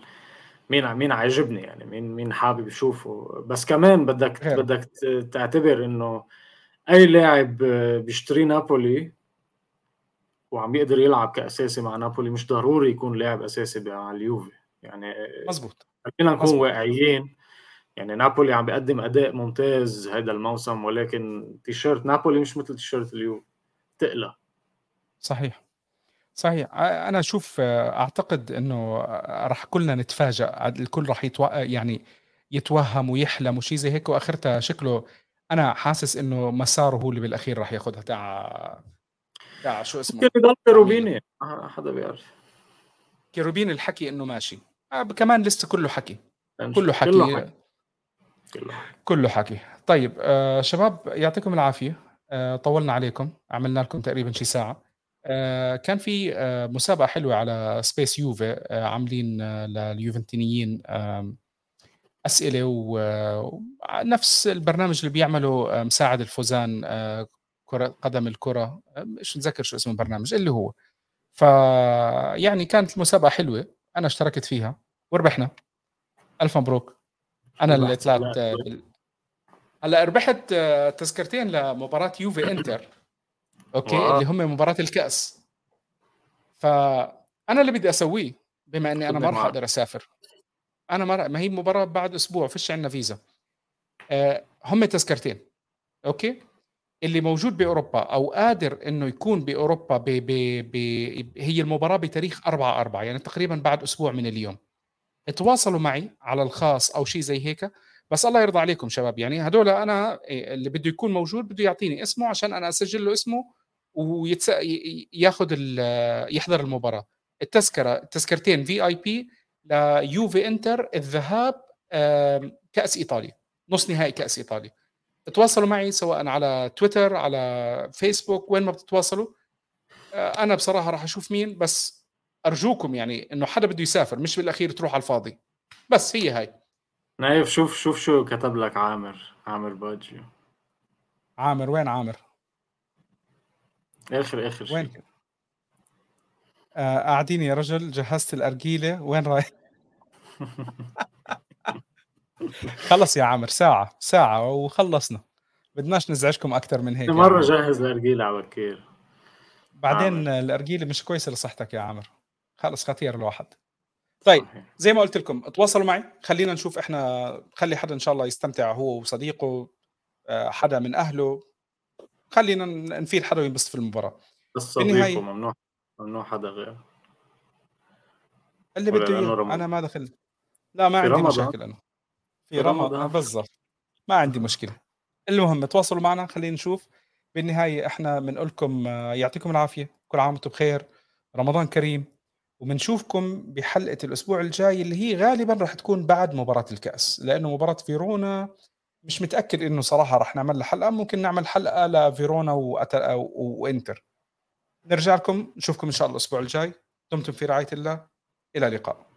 مين مين عاجبني يعني مين مين حابب يشوفه. بس كمان بدك غير. بدك تعتبر إنه أي لاعب بيشتري نابولي وعم يقدر يلعب كأساسي مع نابولي مش ضروري يكون لاعب أساسي مع اليوفي. يعني مزبوط خلينا نكون واقعيين يعني نابولي عم بيقدم أداء ممتاز هذا الموسم ولكن تيشيرت نابولي مش مثل تيشيرت اليوفي تقلى صحيح. صحيح. أنا أشوف أعتقد إنه راح كلنا نتفاجأ. الكل راح يتو... يعني يتوهم ويحلم وشي زي هيك. وآخرتها شكله أنا حاسس إنه مساره هو اللي بالأخير راح ياخذها تاع تاع شو اسمه؟ كيروبيني. حدا بيعرف. كيروبيني الحكي إنه ماشي. كمان لسه كله حكي. كله حكي. كله حكي. كله حكي. طيب آه شباب يعطيكم العافية. آه طولنا عليكم. عملنا لكم تقريبا شي ساعة. آه كان في آه مسابقة حلوة على سبيس يوفي آه عاملين آه لليوفنتينيين آه أسئلة ونفس البرنامج اللي بيعمله آه، مساعد الفوزان آه، كرة قدم الكرة. آه، مش متذكر شو اسم البرنامج اللي هو. ف يعني كانت المسابقة حلوة. أنا اشتركت فيها وربحنا. ألف مبروك. أنا اللي طلعت هلا ربحت تذكرتين لمباراة يوفي إنتر. أوكي؟ اللي هم مباراة الكأس. فانا اللي بدي أسويه بما إني أنا ما راح أقدر أسافر. أنا ما, ما هي مباراة بعد أسبوع فيش عندنا فيزا. آه هم تذكرتين. أوكي؟ اللي موجود بأوروبا أو قادر إنه يكون بأوروبا ب ب ب هي المباراة بتاريخ 4 4 يعني تقريبا بعد أسبوع من اليوم. تواصلوا معي على الخاص أو شيء زي هيك بس الله يرضى عليكم شباب يعني هدول أنا إيه، اللي بده يكون موجود بده يعطيني اسمه عشان أنا اسجل له اسمه ويتس... ياخذ يحضر المباراة. التذكرة التذكرتين VIP ليوفي انتر الذهاب كأس إيطاليا نص نهائي كأس إيطاليا. تواصلوا معي سواء على تويتر على فيسبوك وين ما بتتواصلوا. آه، أنا بصراحة راح أشوف مين بس أرجوكم يعني إنه حدا بده يسافر مش بالأخير تروح على الفاضي. بس هي هاي. نايف شوف شوف شو كتب لك عامر عامر باجيو. عامر وين عامر؟ آخر آخر وين؟ آه قاعدين يا رجل جهزت الأرجيلة وين رايح؟ خلص يا عامر ساعة ساعة وخلصنا. بدناش نزعجكم أكثر من هيك مرة جاهز الارجيله على بكير بعدين الارجيله مش كويسة لصحتك يا عامر خلص خطير الواحد. طيب زي ما قلت لكم تواصلوا معي. خلينا نشوف إحنا خلي حدا إن شاء الله يستمتع هو وصديقه آه، حدا من أهله. خلينا نفيد حدا وينبسط في المباراة. بس صديقه ممنوع ممنوع حدا غير اللي بده أنا ما دخل لا ما عندي. مشاكل أنا. في, رمضان. بالضبط. ما عندي مشكلة. المهم تواصلوا معنا خلينا نشوف. بالنهاية إحنا بنقول لكم آه، يعطيكم العافية. كل عام وأنتم بخير. رمضان كريم. وبنشوفكم بحلقة الأسبوع الجاي اللي هي غالبا راح تكون بعد مباراة الكأس. لأنه مباراة فيرونا مش متأكد إنه صراحة راح نعمل لها حلقة. ممكن نعمل حلقة لفيرونا وإنتر. نرجع لكم نشوفكم إن شاء الله الأسبوع الجاي. دمتم في رعاية الله. إلى اللقاء.